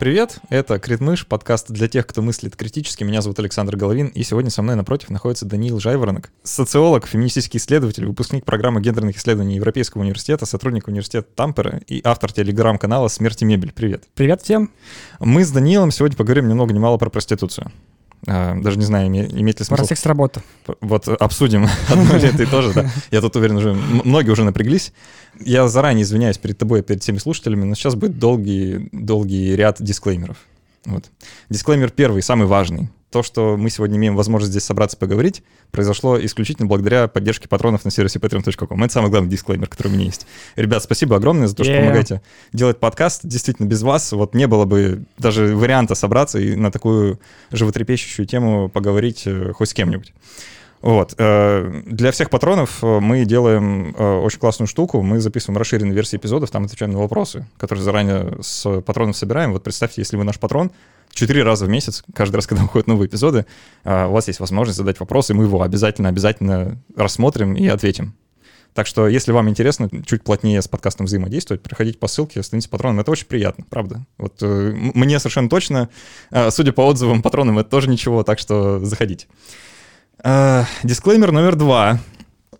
Привет, это Критмыш, подкаст для тех, кто мыслит критически. Меня зовут Александр Головин, и сегодня со мной напротив находится Даниил Жайворонок, социолог, феминистический исследователь, выпускник программы гендерных исследований Европейского университета, сотрудник университета Тампера и автор телеграм-канала «Смерть и мебель». Привет. Привет всем. Мы с Даниилом сегодня поговорим ни много ни мало про проституцию. А, даже не знаю, имеет ли смысл... Про секс-работу. Вот обсудим одно ли это и тоже, да. Я тут уверен, уже многие уже напряглись. Я заранее извиняюсь перед тобой, перед всеми слушателями, но сейчас будет долгий, долгий ряд дисклеймеров. Вот. Дисклеймер первый, самый важный то, что мы сегодня имеем возможность здесь собраться поговорить, произошло исключительно благодаря поддержке патронов на сервисе patreon.com. Это самый главный дисклеймер, который у меня есть. Ребят, спасибо огромное за то, что yeah. помогаете делать подкаст. Действительно, без вас вот не было бы даже варианта собраться и на такую животрепещущую тему поговорить э, хоть с кем-нибудь. Вот. Э, для всех патронов э, мы делаем очень классную штуку. Мы записываем расширенные версии эпизодов, там отвечаем на вопросы, которые заранее с патронов собираем. Вот представьте, если вы наш патрон, четыре раза в месяц, каждый раз, когда выходят новые эпизоды, у вас есть возможность задать вопрос, и мы его обязательно-обязательно рассмотрим и ответим. Так что, если вам интересно чуть плотнее с подкастом взаимодействовать, приходите по ссылке, становитесь патроном. Это очень приятно, правда. Вот э, мне совершенно точно, э, судя по отзывам патронам, это тоже ничего, так что заходите. Э, дисклеймер номер два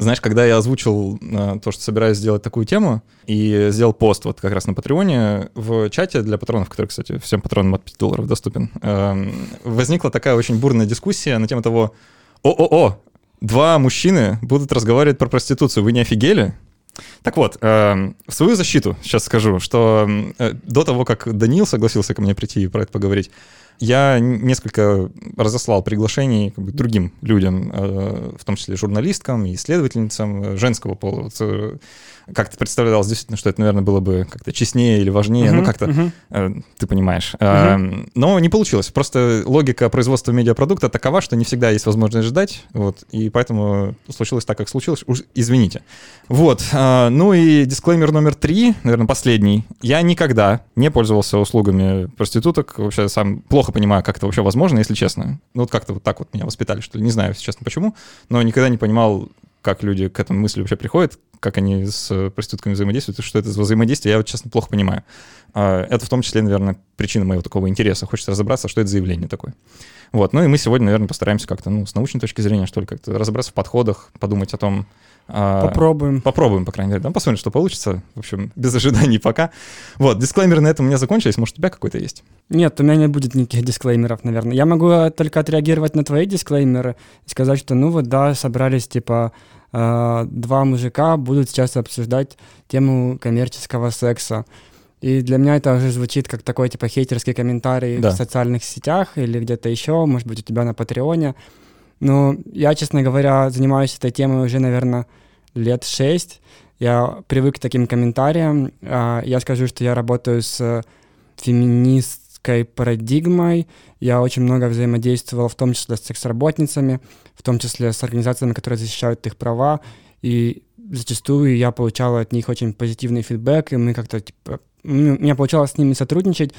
знаешь, когда я озвучил э, то, что собираюсь сделать такую тему, и сделал пост вот как раз на Патреоне, в чате для патронов, который, кстати, всем патронам от 5 долларов доступен, э, возникла такая очень бурная дискуссия на тему того, о-о-о, два мужчины будут разговаривать про проституцию, вы не офигели? Так вот, э, в свою защиту сейчас скажу, что э, до того, как Даниил согласился ко мне прийти и про это поговорить, я несколько разослал приглашений как бы, другим людям, э, в том числе журналисткам и исследовательницам э, женского пола. Вот, э, как-то представлялось действительно, что это, наверное, было бы как-то честнее или важнее, uh-huh, ну как-то, uh-huh. ты понимаешь. Uh-huh. Но не получилось. Просто логика производства медиапродукта такова, что не всегда есть возможность ждать, вот, и поэтому случилось так, как случилось. Уж извините. Вот. Ну и дисклеймер номер три, наверное, последний. Я никогда не пользовался услугами проституток. Вообще сам плохо понимаю, как это вообще возможно, если честно. Ну вот как-то вот так вот меня воспитали, что ли. Не знаю, если честно, почему. Но никогда не понимал, как люди к этому мысли вообще приходят, как они с проститутками взаимодействуют, и что это за взаимодействие, я вот, честно, плохо понимаю. А, это в том числе, наверное, причина моего такого интереса. Хочется разобраться, что это за явление такое. Вот, ну и мы сегодня, наверное, постараемся как-то, ну, с научной точки зрения, что ли, как-то разобраться в подходах, подумать о том, попробуем. Попробуем, по крайней мере. Да, посмотрим, что получится. В общем, без ожиданий пока. Вот, дисклеймеры на этом у меня закончились. Может, у тебя какой-то есть? Нет, у меня не будет никаких дисклеймеров, наверное. Я могу только отреагировать на твои дисклеймеры и сказать, что, ну вот, да, собрались, типа, э, два мужика будут сейчас обсуждать тему коммерческого секса. И для меня это уже звучит как такой, типа, хейтерский комментарий да. в социальных сетях или где-то еще, может быть, у тебя на Патреоне. Но я, честно говоря, занимаюсь этой темой уже, наверное, лет шесть. Я привык к таким комментариям. А, я скажу, что я работаю с феминистской парадигмой. Я очень много взаимодействовал, в том числе с секс-работницами, в том числе с организациями, которые защищают их права. И зачастую я получал от них очень позитивный фидбэк, и мы как-то, типа, у меня получалось с ними сотрудничать.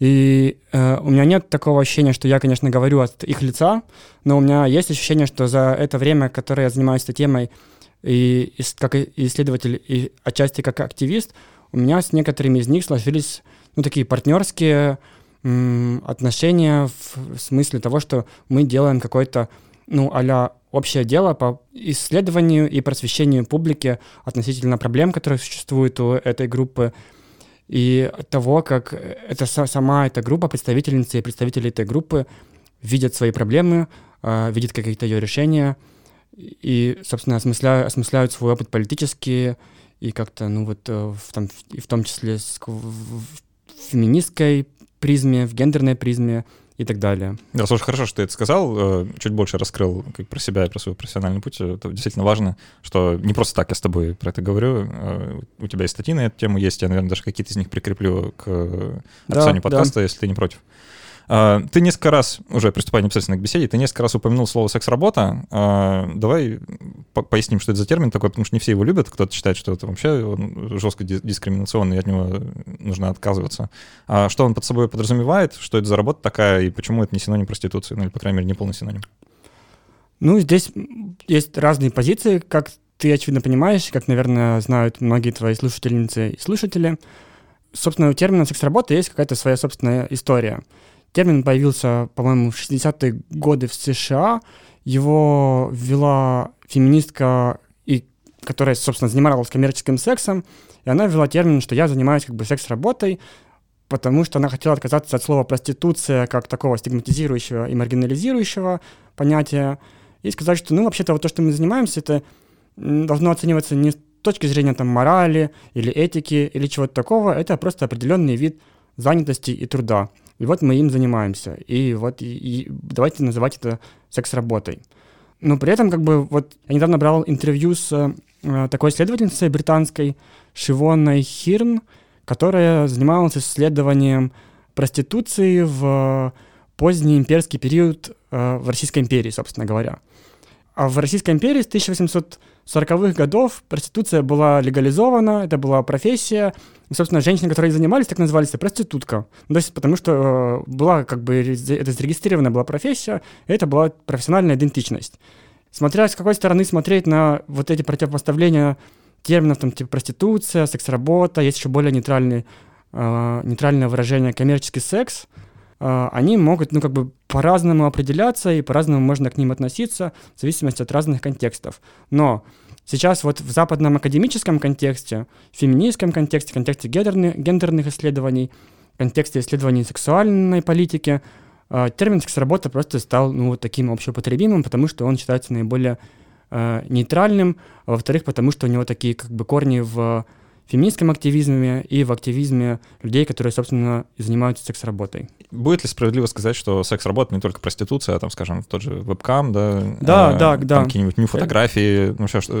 И э, у меня нет такого ощущения, что я, конечно, говорю от их лица, но у меня есть ощущение, что за это время, которое я занимаюсь этой темой, и, как исследователь, и отчасти как активист, у меня с некоторыми из них сложились ну, такие партнерские отношения в, смысле того, что мы делаем какое-то, ну, а общее дело по исследованию и просвещению публики относительно проблем, которые существуют у этой группы, и того, как это сама эта группа, представительницы и представители этой группы видят свои проблемы, э, видят какие-то ее решения и, собственно, осмысляют, осмысляют свой опыт политически и как-то, ну вот, э, в, там, и в том числе в феминистской призме, в гендерной призме, и так далее. Да, слушай, хорошо, что ты это сказал, э, чуть больше раскрыл как про себя и про свой профессиональный путь. Это действительно важно, что не просто так я с тобой про это говорю. Э, у тебя и статьи на эту тему есть, я, наверное, даже какие-то из них прикреплю к описанию да, подкаста, да. если ты не против. А, ты несколько раз, уже приступая непосредственно к беседе, ты несколько раз упомянул слово «секс-работа». А, давай поясним, что это за термин такой, потому что не все его любят. Кто-то считает, что это вообще жестко дискриминационный, и от него нужно отказываться. А что он под собой подразумевает, что это за работа такая, и почему это не синоним проституции, ну или, по крайней мере, не полный синоним? Ну, здесь есть разные позиции, как ты, очевидно, понимаешь, как, наверное, знают многие твои слушательницы и слушатели. собственно, у термина секс-работа есть какая-то своя собственная история. Термин появился, по-моему, в 60-е годы в США. Его ввела феминистка, и, которая, собственно, занималась коммерческим сексом, и она ввела термин, что я занимаюсь как бы секс-работой, потому что она хотела отказаться от слова проституция как такого стигматизирующего и маргинализирующего понятия, и сказать, что, ну, вообще-то вот то, что мы занимаемся, это должно оцениваться не с точки зрения там морали или этики или чего-то такого, это просто определенный вид занятости и труда. И вот мы им занимаемся. И вот и, и давайте называть это секс-работой. Но при этом, как бы, вот я недавно брал интервью с э, такой исследовательницей британской Шивоной Хирн, которая занималась исследованием проституции в поздний имперский период э, в Российской империи, собственно говоря. А в Российской империи с 1840-х годов проституция была легализована, это была профессия. И, собственно, женщины, которые занимались, так назывались, проститутка. Ну, то есть потому что э, была как бы это зарегистрированная была профессия, это была профессиональная идентичность. Смотря с какой стороны смотреть на вот эти противопоставления терминов, там, типа проституция, секс-работа, есть еще более нейтральный, э, нейтральное выражение коммерческий секс – а, они могут, ну, как бы по-разному определяться, и по-разному можно к ним относиться, в зависимости от разных контекстов. Но сейчас вот в западном академическом контексте, в феминистском контексте, в контексте гендерных, гендерных исследований, в контексте исследований сексуальной политики, а, термин секс-работа просто стал, ну, вот таким общеупотребимым, потому что он считается наиболее э, нейтральным, а во-вторых, потому что у него такие как бы корни в феминистском активизме и в активизме людей, которые, собственно, занимаются секс-работой. Будет ли справедливо сказать, что секс-работа не только проституция, а там, скажем, тот же вебкам, да? Да, а, да, да. какие-нибудь нью-фотографии, ну что, что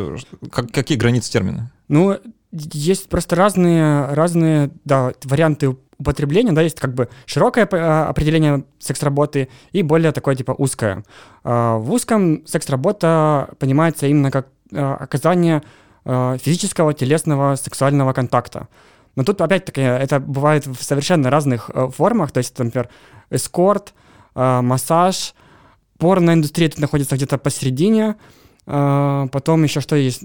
как, какие границы термина? Ну, есть просто разные, разные, да, варианты употребления, да, есть как бы широкое а, определение секс-работы и более такое, типа, узкое. А, в узком секс-работа понимается именно как оказание Э, физического, телесного, сексуального контакта. Но тут, опять-таки, это бывает в совершенно разных э, формах, то есть, например, эскорт, э, массаж, порноиндустрия тут находится где-то посередине, потом еще что есть,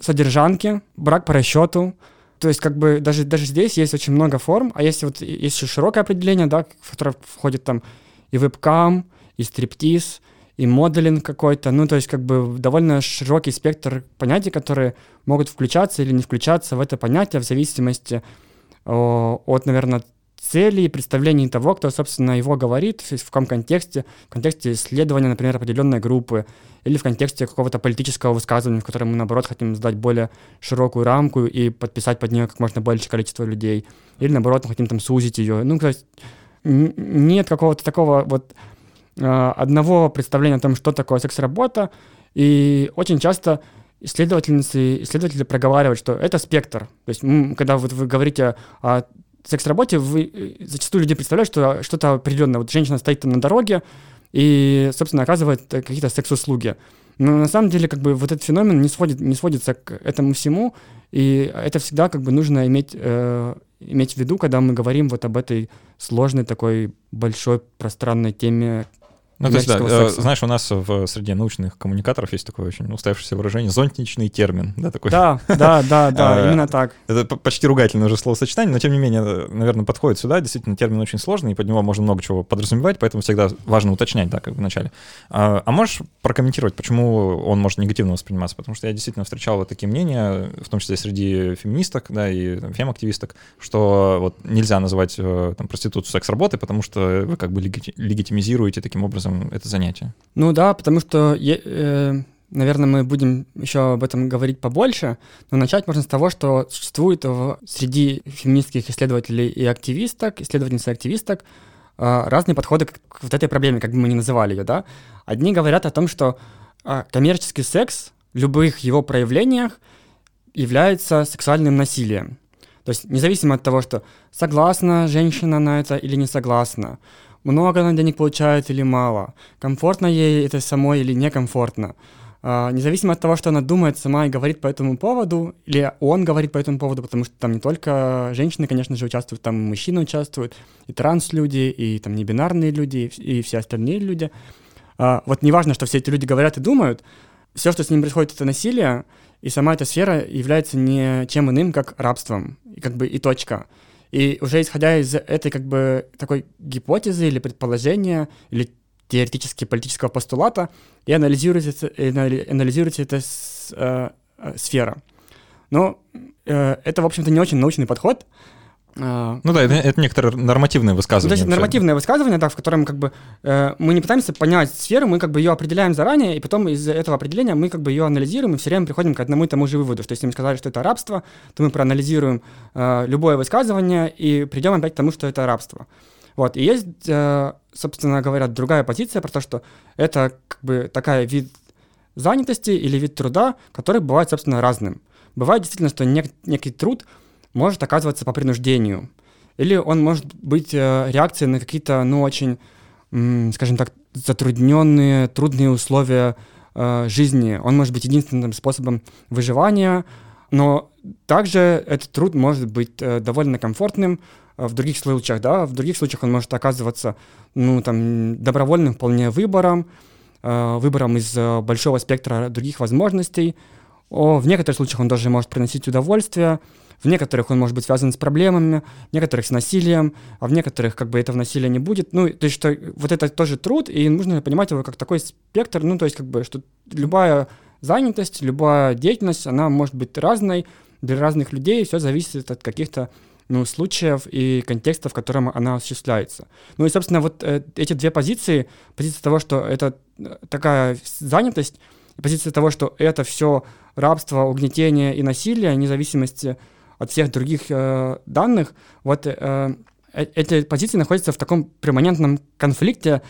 содержанки, брак по расчету, то есть, как бы, даже, даже здесь есть очень много форм, а если вот есть еще широкое определение, да, в которое входит там и вебкам, и стриптиз, и моделинг какой-то, ну, то есть как бы довольно широкий спектр понятий, которые могут включаться или не включаться в это понятие в зависимости о, от, наверное, цели и представлений того, кто, собственно, его говорит, в каком контексте, в контексте исследования, например, определенной группы, или в контексте какого-то политического высказывания, в котором мы, наоборот, хотим сдать более широкую рамку и подписать под нее как можно большее количество людей, или, наоборот, мы хотим там сузить ее. Ну, то есть нет какого-то такого вот Э, одного представления о том, что такое секс-работа, и очень часто исследовательницы, исследователи проговаривают, что это спектр. То есть, когда вот вы говорите о секс-работе, вы э, зачастую люди представляют, что что-то определенное. Вот женщина стоит на дороге и, собственно, оказывает какие-то секс-услуги. Но на самом деле, как бы, вот этот феномен не, сводит, не сводится к этому всему, и это всегда, как бы, нужно иметь, э, иметь в виду, когда мы говорим вот об этой сложной такой большой пространной теме, ну, то есть, да, э, секса. знаешь, у нас в среде научных коммуникаторов есть такое очень устоявшееся выражение «зонтичный термин». Да, такой. да, да, да, да, а, именно так. Это почти ругательное уже словосочетание, но тем не менее, наверное, подходит сюда. Действительно, термин очень сложный, и под него можно много чего подразумевать, поэтому всегда важно уточнять, да, как в начале. А, а можешь прокомментировать, почему он может негативно восприниматься? Потому что я действительно встречал вот такие мнения, в том числе среди феминисток, да, и фем-активисток, что вот нельзя называть э, там, проституцию секс-работой, потому что вы как бы легитимизируете таким образом образом это занятие? Ну да, потому что, э, наверное, мы будем еще об этом говорить побольше, но начать можно с того, что существует в, среди феминистских исследователей и активисток, исследовательниц и активисток, э, разные подходы к, к вот этой проблеме, как бы мы ни называли ее, да. Одни говорят о том, что э, коммерческий секс в любых его проявлениях является сексуальным насилием. То есть независимо от того, что согласна женщина на это или не согласна, много она денег получает или мало, комфортно ей это самой или некомфортно. Uh, независимо от того, что она думает сама и говорит по этому поводу, или он говорит по этому поводу, потому что там не только женщины, конечно же, участвуют, там мужчины участвуют, и транс-люди, и там небинарные люди, и, все остальные люди. Uh, вот неважно, что все эти люди говорят и думают, все, что с ним происходит, это насилие, и сама эта сфера является не чем иным, как рабством, и как бы и точка. И уже исходя из этой как бы такой гипотезы или предположения, или теоретически политического постулата, и и анализируется эта э, э, сфера. Но э, это, в общем-то, не очень научный подход, ну да, это, это некоторое нормативное высказывание. Ну, то есть нормативное высказывание, да, в котором как бы э, мы не пытаемся понять сферу, мы как бы ее определяем заранее, и потом из этого определения мы как бы ее анализируем и все время приходим к одному и тому же выводу, что если мы сказали, что это рабство, то мы проанализируем э, любое высказывание и придем опять к тому, что это рабство. Вот, и есть, э, собственно говоря, другая позиция про то, что это как бы такая вид занятости или вид труда, который бывает, собственно, разным. Бывает действительно, что нек- некий труд — может оказываться по принуждению. Или он может быть э, реакцией на какие-то, ну, очень, скажем так, затрудненные, трудные условия э, жизни. Он может быть единственным способом выживания, но также этот труд может быть э, довольно комфортным в других случаях, да, в других случаях он может оказываться, ну, там, добровольным вполне выбором, выбором из большого спектра других возможностей. О, в некоторых случаях он даже может приносить удовольствие, в некоторых он может быть связан с проблемами, в некоторых с насилием, а в некоторых как бы этого насилия не будет. Ну, то есть что вот это тоже труд, и нужно понимать его как такой спектр, ну, то есть как бы, что любая занятость, любая деятельность, она может быть разной для разных людей, все зависит от каких-то ну, случаев и контекста, в котором она осуществляется. Ну и, собственно, вот э, эти две позиции, позиция того, что это э, такая занятость, и позиция того, что это все рабство, угнетение и насилие, вне зависимости от всех других э, данных, вот э, э эти позиции находятся в таком перманентном конфликте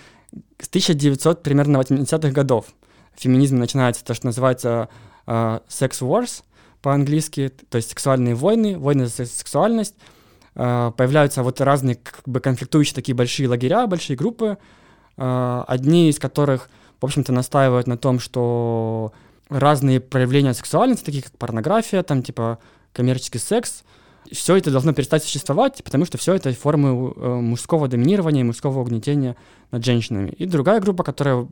с 1900 примерно 80-х годов. Феминизм начинается то, что называется э, sex wars по-английски, то есть сексуальные войны, войны за сексуальность. Э, появляются вот разные как бы конфликтующие такие большие лагеря, большие группы, э, одни из которых, в общем-то, настаивают на том, что разные проявления сексуальности, такие как порнография, там типа коммерческий секс, все это должно перестать существовать, потому что все это формы э, мужского доминирования и мужского угнетения над женщинами. И другая группа, которая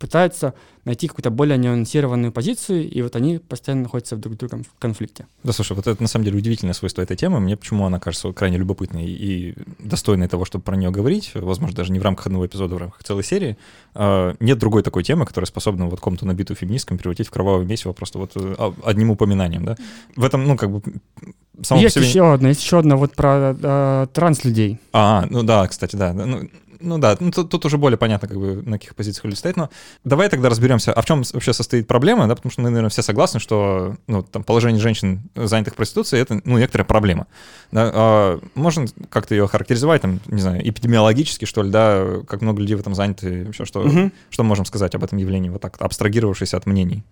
пытаются найти какую-то более нюансированную позицию, и вот они постоянно находятся в друг другом в конфликте. Да, слушай, вот это на самом деле удивительное свойство этой темы. Мне почему она кажется крайне любопытной и достойной того, чтобы про нее говорить, возможно, даже не в рамках одного эпизода, а в рамках целой серии. А, нет другой такой темы, которая способна вот комнату набитую феминисткам превратить в кровавое месиво просто вот э, одним упоминанием, да. В этом, ну, как бы само есть себе... еще одна, есть еще одна вот про э, транс-людей. А, ну да, кстати, да. Ну, ну да, ну, тут, тут уже более понятно, как бы на каких позициях люди стоят. Но давай тогда разберемся, а в чем вообще состоит проблема, да, потому что мы, наверное, все согласны, что ну, там, положение женщин, занятых проституцией, это ну, некоторая проблема. Да? А можно как-то ее характеризовать, там, не знаю, эпидемиологически, что ли, да, как много людей в этом заняты, вообще, что, угу. что можем сказать об этом явлении, вот так, абстрагировавшись от мнений?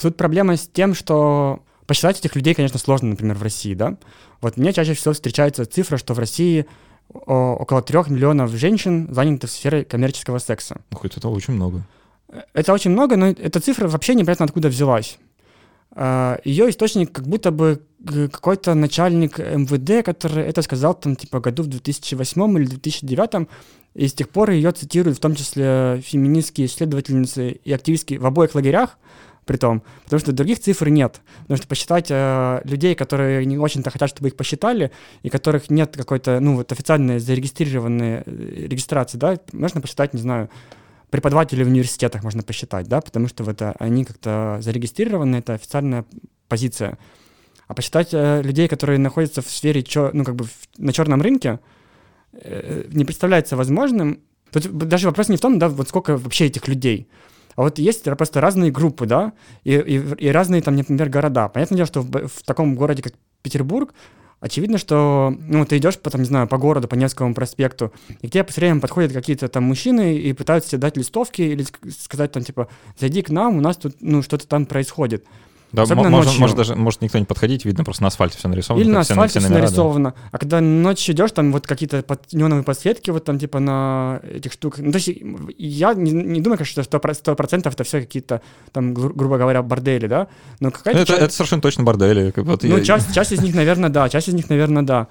Тут проблема с тем, что посчитать этих людей, конечно, сложно, например, в России, да. Вот мне чаще всего встречается цифра, что в России около трех миллионов женщин заняты в сфере коммерческого секса. Ух, это очень много. Это очень много, но эта цифра вообще непонятно откуда взялась. А, Ее источник как будто бы какой-то начальник МВД, который это сказал там типа году в 2008 или 2009, и с тех пор ее цитируют в том числе феминистские исследовательницы и активистки в обоих лагерях, при том, потому что других цифр нет. Потому что посчитать э, людей, которые не очень-то хотят, чтобы их посчитали, и которых нет какой-то, ну, вот официальной зарегистрированной э, регистрации, да, можно посчитать, не знаю, преподавателей в университетах можно посчитать, да, потому что вот э, они как-то зарегистрированы, это официальная позиция. А посчитать э, людей, которые находятся в сфере, чё, ну, как бы в, на черном рынке, э, не представляется возможным. Тут даже вопрос не в том, да, вот сколько вообще этих людей. А вот есть просто разные группы, да, и, и, и разные там, например, города. Понятное дело, что в, в таком городе, как Петербург, очевидно, что, ну, ты идешь, по, там, не знаю, по городу, по Невскому проспекту, и к тебе все время подходят какие-то там мужчины и пытаются тебе дать листовки или сказать там, типа, зайди к нам, у нас тут, ну, что-то там происходит. Да, Особенно может, ночью. может, даже может никто не подходить, видно просто на асфальте все нарисовано. Или на асфальте все, все нарисовано. Да. А когда ночью идешь, там вот какие-то под, неоновые подсветки вот там типа на этих штуках. Ну, то есть я не, не думаю, конечно, что сто процентов это все какие-то там, гру- грубо говоря, бордели, да? Но какая-то это, часть... это совершенно точно бордели. Вот ну, я... часть, часть из них, наверное, да, часть из них, наверное, да.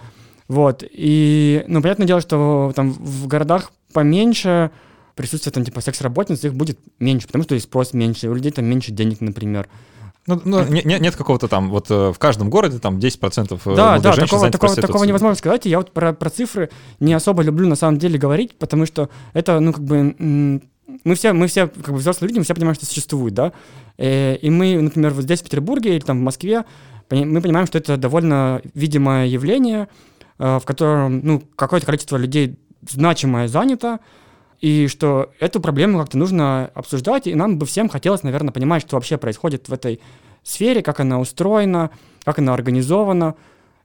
Вот. И, ну, понятное дело, что там в городах поменьше присутствие там типа секс-работниц их будет меньше, потому что и спрос меньше, у людей там меньше денег, например. Ну, ну не, нет какого-то там, вот э, в каждом городе там 10% э, да, да, такого, такого, такого невозможно сказать. И я вот про, про цифры не особо люблю на самом деле говорить, потому что это, ну, как бы, мы все, мы все, как бы взрослые люди, мы все понимаем, что существует, да. Э, и мы, например, вот здесь, в Петербурге или там в Москве, мы понимаем, что это довольно видимое явление, в котором, ну, какое-то количество людей значимое занято, и что эту проблему как-то нужно обсуждать, и нам бы всем хотелось, наверное, понимать, что вообще происходит в этой сфере, как она устроена, как она организована.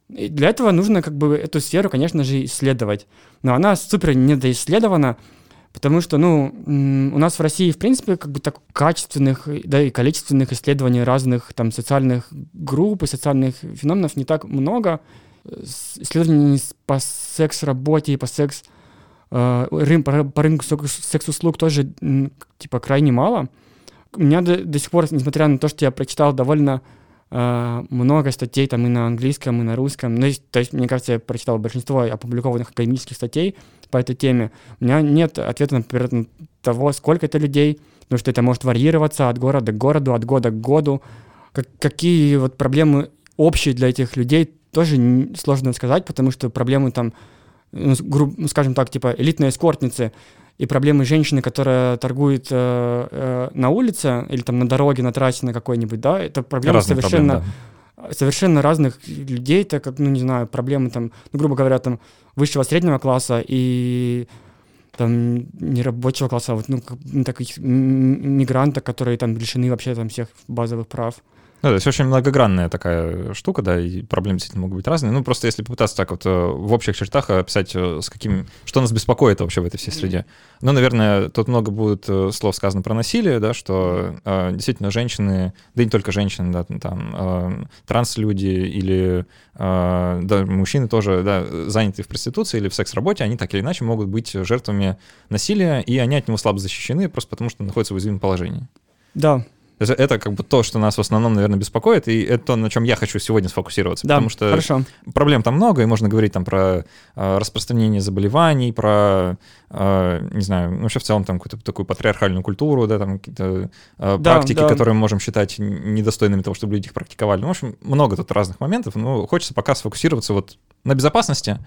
И для этого нужно как бы эту сферу, конечно же, исследовать. Но она супер недоисследована, потому что, ну, у нас в России, в принципе, как бы так качественных, да, и количественных исследований разных там социальных групп и социальных феноменов не так много. Исследований по секс-работе и по секс рын, по, по рынку секс-услуг тоже типа крайне мало. У меня до, до сих пор, несмотря на то, что я прочитал довольно э, много статей там и на английском, и на русском, ну, то есть, мне кажется, я прочитал большинство опубликованных академических статей по этой теме, у меня нет ответа, например, на того, сколько это людей, потому что это может варьироваться от города к городу, от года к году. Как, какие вот проблемы общие для этих людей, тоже сложно сказать, потому что проблемы там ну, ну, скажем так, типа элитные эскортницы и проблемы женщины, которая торгует э, э, на улице или там на дороге, на трассе на какой-нибудь, да, это проблемы Разные совершенно проблемы, да. совершенно разных людей, так как, ну, не знаю, проблемы там, ну, грубо говоря, там высшего среднего класса и там не рабочего класса, а вот, ну, ну таких мигрантов, которые там лишены вообще там всех базовых прав. Ну, то есть очень многогранная такая штука, да, и проблемы действительно могут быть разные. Ну, просто если попытаться так вот э, в общих чертах описать, э, с каким, что нас беспокоит вообще в этой всей среде. Ну, наверное, тут много будет э, слов сказано про насилие, да, что э, действительно женщины, да и не только женщины, да, там, э, транслюди или э, да, мужчины тоже, да, заняты в проституции или в секс-работе, они так или иначе могут быть жертвами насилия, и они от него слабо защищены просто потому, что находятся в уязвимом положении. Да, это, это как бы то, что нас в основном, наверное, беспокоит, и это то, на чем я хочу сегодня сфокусироваться. Да, потому что хорошо. проблем там много, и можно говорить там про э, распространение заболеваний, про, э, не знаю, ну, вообще в целом там какую-то такую патриархальную культуру, да, там какие-то э, да, практики, да. которые мы можем считать недостойными того, чтобы люди их практиковали. Ну, в общем, много тут разных моментов, но хочется пока сфокусироваться вот на безопасности,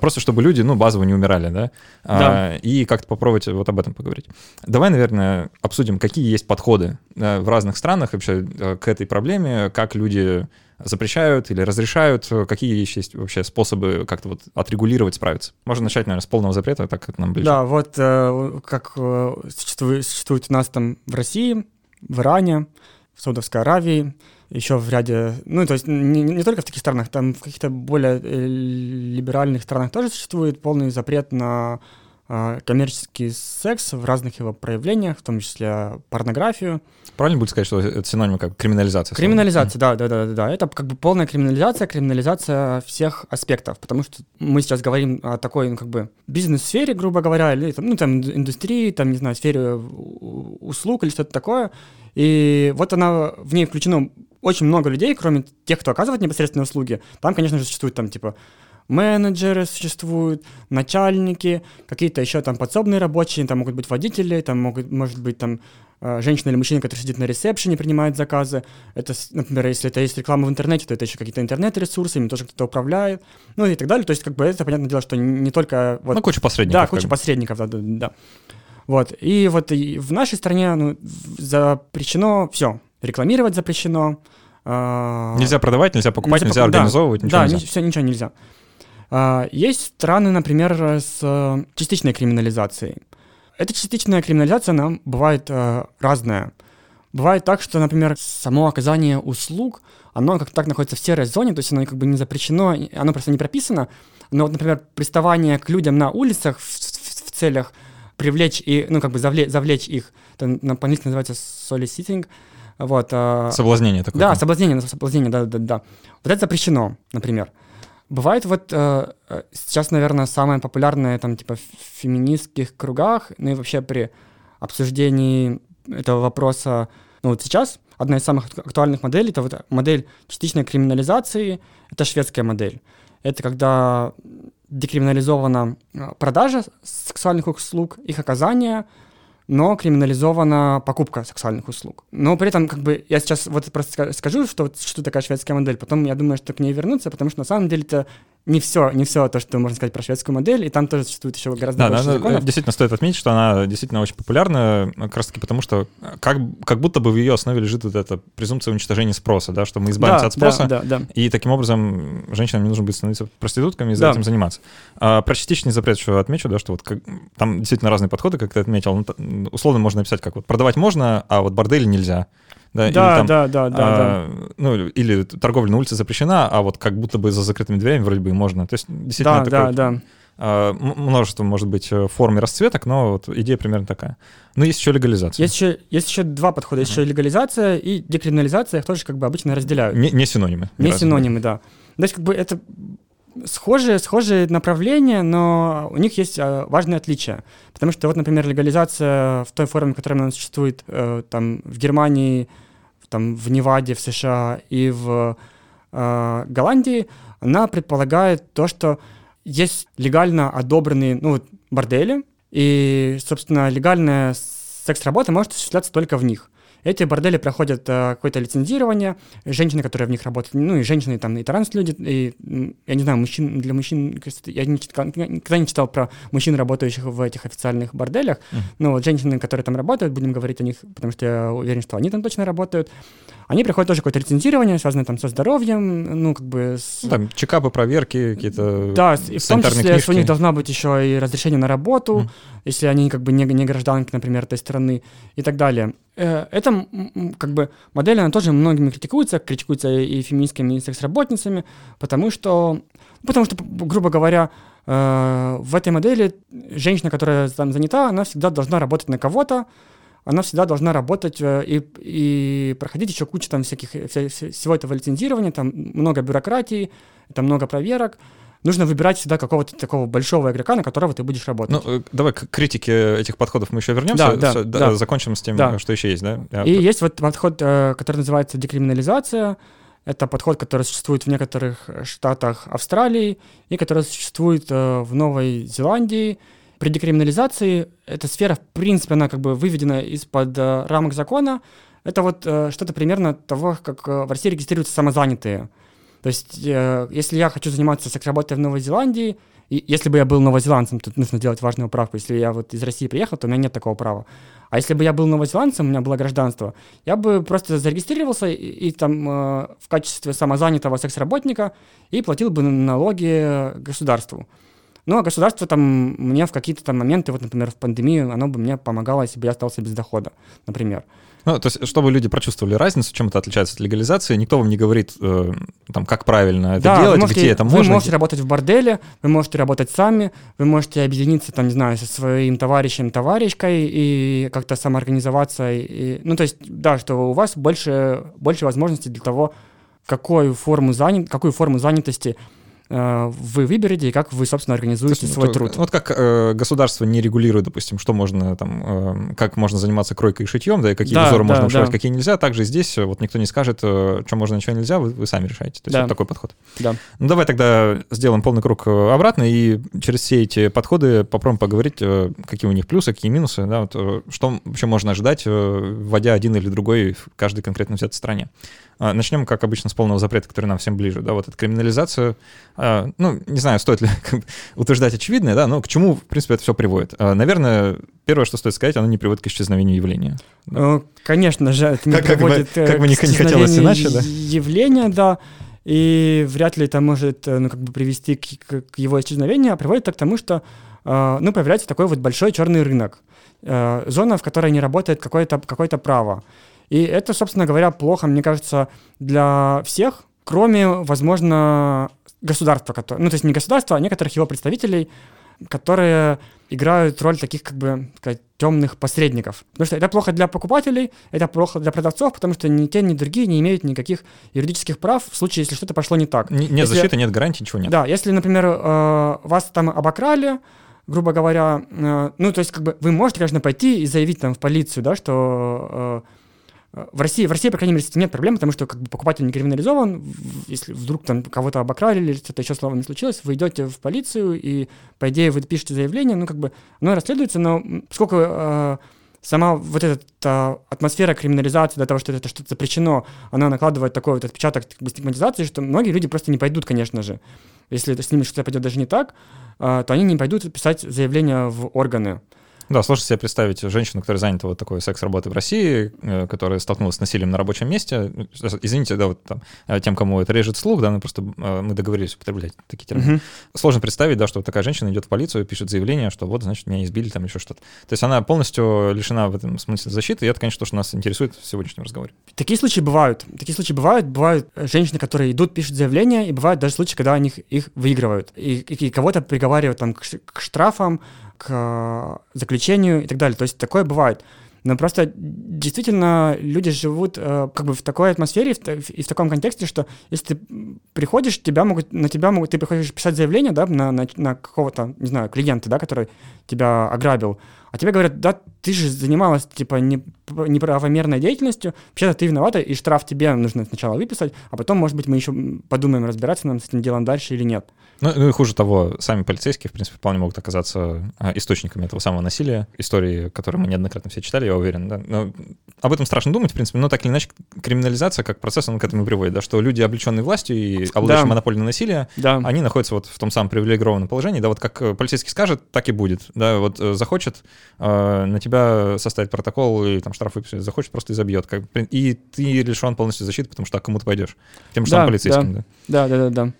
просто чтобы люди, ну, базово не умирали, да? А, да. А, и как-то попробовать вот об этом поговорить. Давай, наверное, обсудим, какие есть подходы в разных странах вообще э, к этой проблеме, как люди запрещают или разрешают, какие есть вообще способы как-то вот отрегулировать, справиться. Можно начать, наверное, с полного запрета, так как нам ближе. Да, вот э, как э, существует, существует у нас там в России, в Иране, в Саудовской Аравии, еще в ряде, ну, то есть не, не только в таких странах, там в каких-то более э, либеральных странах тоже существует полный запрет на э, коммерческий секс в разных его проявлениях, в том числе порнографию. Правильно будет сказать, что это синоним как криминализация? Криминализация, да, да, да, да, да. Это как бы полная криминализация, криминализация всех аспектов, потому что мы сейчас говорим о такой, ну, как бы бизнес-сфере, грубо говоря, или там, ну, там индустрии, там, не знаю, сфере услуг или что-то такое, и вот она, в ней включено очень много людей, кроме тех, кто оказывает непосредственные услуги. Там, конечно же, существуют там, типа, менеджеры существуют, начальники, какие-то еще там подсобные рабочие, там могут быть водители, там могут, может быть там э, женщина или мужчина, который сидит на ресепшене, принимает заказы. Это, например, если это есть реклама в интернете, то это еще какие-то интернет-ресурсы, ими тоже кто-то управляет, ну и так далее. То есть, как бы это, понятное дело, что не только... Вот, ну, куча посредников. Да, куча посредников, да, да, да. Вот. И вот и в нашей стране ну, запрещено все. Рекламировать запрещено. Э, нельзя продавать, нельзя покупать, нельзя, нельзя организовывать, да, ничего да, нельзя. все, ничего нельзя. Э, есть страны, например, с э, частичной криминализацией. Эта частичная криминализация, она бывает э, разная. Бывает так, что, например, само оказание услуг, оно как так находится в серой зоне, то есть оно как бы не запрещено, оно просто не прописано. Но вот, например, приставание к людям на улицах в, в, в целях привлечь и, ну, как бы завлечь, завлечь их, это на, по-английски называется soliciting, вот. А, соблазнение такое. Да, соблазнение, соблазнение, да, да, да. Вот это запрещено, например. Бывает вот э, э, сейчас, наверное, самое популярное там типа в феминистских кругах, ну и вообще при обсуждении этого вопроса, ну вот сейчас одна из самых актуальных моделей, это вот модель частичной криминализации, это шведская модель. Это когда декриминализована э, продажа сексуальных услуг, их оказание, но криминализована покупка сексуальных услуг. Но при этом, как бы, я сейчас вот просто скажу, что, что такая шведская модель, потом я думаю, что к ней вернуться, потому что на самом деле это не все, не все то, что можно сказать про шведскую модель, и там тоже существует еще гораздо да, больше да, законов. Действительно, стоит отметить, что она действительно очень популярна, как раз таки потому, что как, как будто бы в ее основе лежит вот эта презумпция уничтожения спроса, да, что мы избавимся да, от спроса, да, да, да. и таким образом женщинам не нужно будет становиться проститутками и за да. этим заниматься. А, про частичный запрет еще отмечу, да, что вот как, там действительно разные подходы, как ты отметил. Ну, условно можно написать, как вот продавать можно, а вот бордели нельзя. Да, да, там, да, да, да, а, да. Ну, или торговля на улице запрещена, а вот как будто бы за закрытыми дверями вроде бы и можно. То есть действительно да, такое, да, да. А, множество, может быть, э, форм и расцветок, но вот идея примерно такая. Но есть еще легализация. Есть еще, есть еще два подхода. Есть uh-huh. еще легализация и декриминализация, их тоже как бы обычно разделяют. Не, не синонимы. Не синонимы, да. То есть как бы это схожие, схожие направления, но у них есть э, важные отличия. Потому что вот, например, легализация в той форме, в которой она существует э, там, в Германии, там, в Неваде, в США и в э, Голландии, она предполагает то, что есть легально одобренные ну, бордели, и, собственно, легальная секс-работа может осуществляться только в них. Эти бордели проходят э, какое-то лицензирование, женщины, которые в них работают, ну и женщины, там, и транс-люди, и, я не знаю, мужчин, для мужчин, я не никогда не читал про мужчин, работающих в этих официальных борделях, mm. но вот женщины, которые там работают, будем говорить о них, потому что я уверен, что они там точно работают, они проходят тоже какое-то лицензирование, связанное там со здоровьем, ну, как бы... С... Ну, там чекапы, проверки, какие-то Да, и в том числе книжки. у них должна быть еще и разрешение на работу, mm. если они как бы не, не гражданки, например, этой страны и так далее. Э, это как бы модель, она тоже многими критикуется, критикуется и феминистскими, и секс-работницами, потому что, потому что, грубо говоря, э, в этой модели женщина, которая занята, она всегда должна работать на кого-то, она всегда должна работать э, и, и проходить еще кучу там всяких, всего этого лицензирования, там много бюрократии, там много проверок, нужно выбирать всегда какого-то такого большого игрока, на которого ты будешь работать. Ну, э, давай к критике этих подходов мы еще вернемся. Да, да, Все, да. Закончим с тем, да. что еще есть, да? И Я... есть вот подход, э, который называется декриминализация. Это подход, который существует в некоторых штатах Австралии и который существует э, в Новой Зеландии. При декриминализации эта сфера, в принципе, она как бы выведена из-под рамок закона. Это вот что-то примерно того, как в России регистрируются самозанятые. То есть, э, если я хочу заниматься секс-работой в Новой Зеландии, и если бы я был новозеландцем, тут нужно сделать важную правку. Если я вот из России приехал, то у меня нет такого права. А если бы я был новозеландцем, у меня было гражданство, я бы просто зарегистрировался и, и там э, в качестве самозанятого секс-работника и платил бы налоги государству. Ну, а государство там мне в какие-то там моменты, вот, например, в пандемию, оно бы мне помогало, если бы я остался без дохода, например. Ну, то есть, чтобы люди прочувствовали разницу, чем это отличается от легализации, никто вам не говорит, э, там, как правильно это да, делать, можете, где это можно. Вы можете работать в борделе, вы можете работать сами, вы можете объединиться, там, не знаю, со своим товарищем, товарищкой и как-то самоорганизоваться. И, ну, то есть, да, что у вас больше, больше возможностей для того, какую форму, занят, какую форму занятости вы выберете и как вы, собственно, организуете есть, свой вот, труд. Вот как э, государство не регулирует, допустим, что можно там, э, как можно заниматься кройкой и шитьем, да, и какие да, узоры да, можно вышивать, да. какие нельзя, также здесь вот никто не скажет, э, что можно, ничего нельзя, вы, вы сами решаете. То есть да. вот такой подход. Да. Ну давай тогда сделаем полный круг э, обратно и через все эти подходы попробуем поговорить, э, какие у них плюсы, какие минусы, да, вот, э, что вообще можно ожидать, э, вводя один или другой в каждой конкретно взятой стране. А, начнем, как обычно, с полного запрета, который нам всем ближе, да, вот эту криминализацию. А, ну, не знаю, стоит ли утверждать очевидное, да, но к чему, в принципе, это все приводит. А, наверное, первое, что стоит сказать, оно не приводит к исчезновению явления. Ну, конечно же, это не как, приводит как бы, как бы не, не хотелось иначе, да? явления, да, и вряд ли это может, э, ну, как бы привести к, к, его исчезновению, а приводит к тому, что, ну, появляется такой вот большой черный рынок, э, зона, в которой не работает какое-то какое право. И это, собственно говоря, плохо, мне кажется, для всех, кроме, возможно, государства, которое, ну, то есть не государства, а некоторых его представителей, которые играют роль таких, как бы, сказать, темных посредников. Потому что это плохо для покупателей, это плохо для продавцов, потому что ни те, ни другие не имеют никаких юридических прав в случае, если что-то пошло не так. Нет если, защиты, нет гарантии, ничего нет. Да, если, например, э, вас там обокрали, грубо говоря, э, ну, то есть, как бы, вы можете, конечно, пойти и заявить там в полицию, да, что э, в России, в России, по крайней мере, нет проблем, потому что как бы покупатель не криминализован. Если вдруг там кого-то обокрали или что-то еще словом не случилось, вы идете в полицию и, по идее, вы пишете заявление, ну, как бы, оно расследуется, но поскольку э, сама вот эта атмосфера криминализации, до того, что это что-то запрещено, она накладывает такой вот отпечаток как бы, стигматизации, что многие люди просто не пойдут, конечно же. Если с ними что-то пойдет даже не так, а, то они не пойдут писать заявление в органы. Да, сложно себе представить женщину, которая занята вот такой секс-работой в России, э, которая столкнулась с насилием на рабочем месте. Извините, да, вот там, э, тем, кому это режет слух, да, мы просто э, мы договорились употреблять такие термины. Uh-huh. Сложно представить, да, что вот такая женщина идет в полицию, пишет заявление, что вот, значит, меня избили там еще что-то. То есть она полностью лишена в этом смысле защиты, и это, конечно, то, что нас интересует в сегодняшнем разговоре. Такие случаи бывают. Такие случаи бывают. Бывают женщины, которые идут, пишут заявление, и бывают даже случаи, когда они их, их выигрывают. И, и, и кого-то приговаривают там к, к штрафам, к э, заключению и так далее. То есть такое бывает. Но просто действительно люди живут э, как бы в такой атмосфере и в, и в таком контексте, что если ты приходишь, тебя могут, на тебя могут, ты приходишь писать заявление, да, на, на, на какого-то, не знаю, клиента, да, который тебя ограбил, а тебе говорят, да, ты же занималась, типа, не, неправомерной деятельностью, вообще-то ты виновата, и штраф тебе нужно сначала выписать, а потом, может быть, мы еще подумаем, разбираться нам с этим делом дальше или нет. Ну, ну и хуже того, сами полицейские, в принципе, вполне могут оказаться а, источниками этого самого насилия, истории, которые мы неоднократно все читали, я уверен, да. Но об этом страшно думать, в принципе, но так или иначе криминализация как процесс, он к этому приводит, да, что люди, облеченные властью и обладающие да. монополией на насилие, да. они находятся вот в том самом привилегированном положении, да, вот как полицейский скажет, так и будет, да, вот э, захочет э, на тебя составить протокол и там штраф выписать, захочет, просто изобьет, как, и ты лишен полностью защиты, потому что так кому ты пойдешь, тем же да, самым полицейским, да. Да, да, да, да.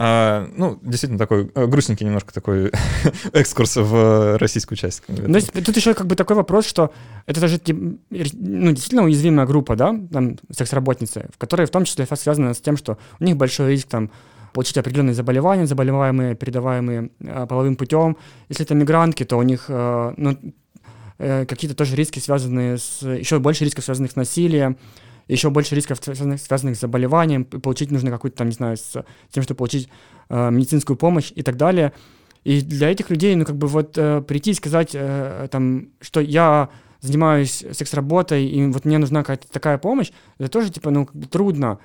А, ну, действительно такой э, грустненький немножко такой экскурс в российскую часть. Ну, есть, тут еще как бы такой вопрос, что это даже ну, действительно уязвимая группа, да, там, секс-работницы, в которой в том числе связано с тем, что у них большой риск там получить определенные заболевания, заболеваемые, передаваемые э, половым путем. Если это мигрантки, то у них э, ну, э, какие-то тоже риски, связанные с... Еще больше рисков, связанных с насилием еще больше рисков, связанных, связанных с заболеванием, получить нужно какую-то, там, не знаю, с тем, чтобы получить медицинскую помощь и так далее. И для этих людей, ну, как бы вот прийти и сказать, там, что я занимаюсь секс-работой, и вот мне нужна какая-то такая помощь, это тоже, типа, ну, трудно.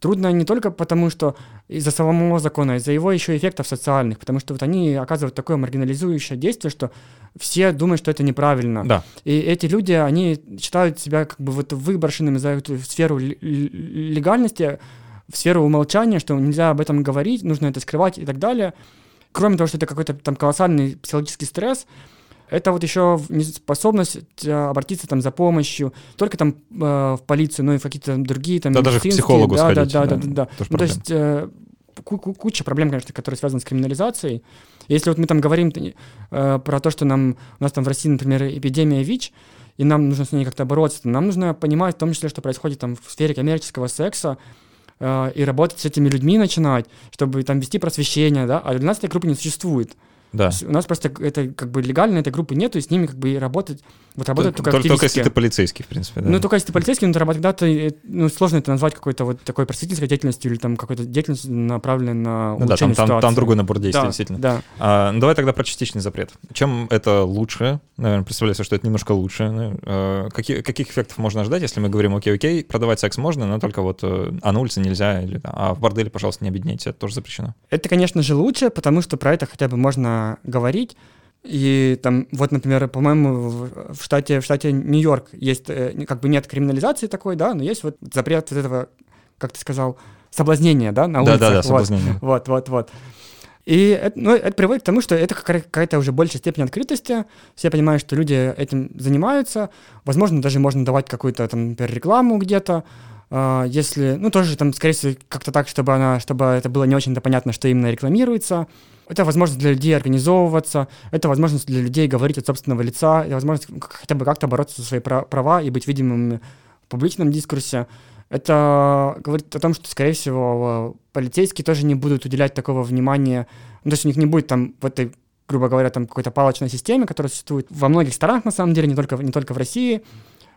Трудно не только потому, что из-за самого закона, из-за его еще эффектов социальных, потому что вот они оказывают такое маргинализующее действие, что все думают, что это неправильно. Да. И эти люди, они считают себя как бы вот выброшенными за эту сферу легальности, в сферу умолчания, что нельзя об этом говорить, нужно это скрывать и так далее. Кроме того, что это какой-то там колоссальный психологический стресс, это вот еще неспособность э, обратиться там за помощью, только там э, в полицию, но и в какие-то другие там Да, даже к психологу да, сходить. Да, да, да, да. да. Ну, то есть э, куча проблем, конечно, которые связаны с криминализацией. Если вот мы там говорим э, про то, что нам, у нас там в России, например, эпидемия ВИЧ, и нам нужно с ней как-то бороться, нам нужно понимать в том числе, что происходит там в сфере коммерческого секса, э, и работать с этими людьми начинать, чтобы там вести просвещение, да, а для нас этой группы не существует. Да. У нас просто это как бы легально этой группы нету, и с ними как бы и работать, вот работать только, только, только если ты полицейский, в принципе, да. Ну, только если ты полицейский, но ты когда ты, ну, сложно это назвать какой-то вот такой просветительской деятельностью или там какой-то деятельностью, направленной на ну, да, там, там, там другой набор действий, да, действительно. Да. А, ну, давай тогда про частичный запрет. Чем это лучше? Наверное, представляется, что это немножко лучше. Ну, а, какие, каких эффектов можно ждать, если мы говорим, окей, окей, продавать секс можно, но только вот э, а на улице нельзя, или, а в борделе, пожалуйста, не объединяйте, это тоже запрещено. Это, конечно же, лучше, потому что про это хотя бы можно говорить, и там, вот, например, по-моему, в штате, в штате Нью-Йорк есть, э, как бы нет криминализации такой, да, но есть вот запрет вот этого, как ты сказал, соблазнения, да, на улицах. Да-да-да, соблазнение. Вот, вот, вот. И это, ну, это приводит к тому, что это какая-то уже большая степень открытости. Все понимают, что люди этим занимаются. Возможно, даже можно давать какую-то, там, например, рекламу где-то. Uh, если, ну, тоже там, скорее всего, как-то так, чтобы она, чтобы это было не очень-то понятно, что именно рекламируется. Это возможность для людей организовываться, это возможность для людей говорить от собственного лица, это возможность хотя бы как-то бороться за свои права и быть видимыми в публичном дискурсе. Это говорит о том, что, скорее всего, полицейские тоже не будут уделять такого внимания, ну, то есть у них не будет там в этой грубо говоря, там какой-то палочной системе, которая существует во многих странах, на самом деле, не только, не только в России,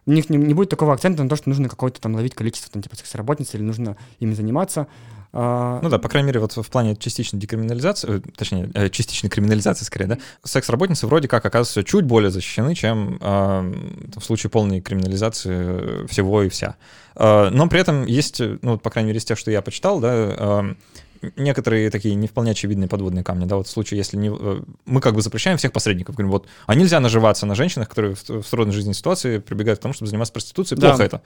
у них не, не будет такого акцента на то, что нужно какое-то там ловить количество там, типа секс-работниц или нужно ими заниматься. А, ну да, по крайней мере, вот в плане частичной декриминализации, э, точнее, э, частичной криминализации скорее, да, секс-работницы вроде как оказываются чуть более защищены, чем э, в случае полной криминализации всего и вся. Э, но при этом есть, ну, по крайней мере, из тех, что я почитал, да, э, некоторые такие не вполне очевидные подводные камни, да, вот в случае, если не, э, мы как бы запрещаем всех посредников, говорим, вот, а нельзя наживаться на женщинах, которые в, в сложной жизненной ситуации прибегают к тому, чтобы заниматься проституцией, плохо да. это.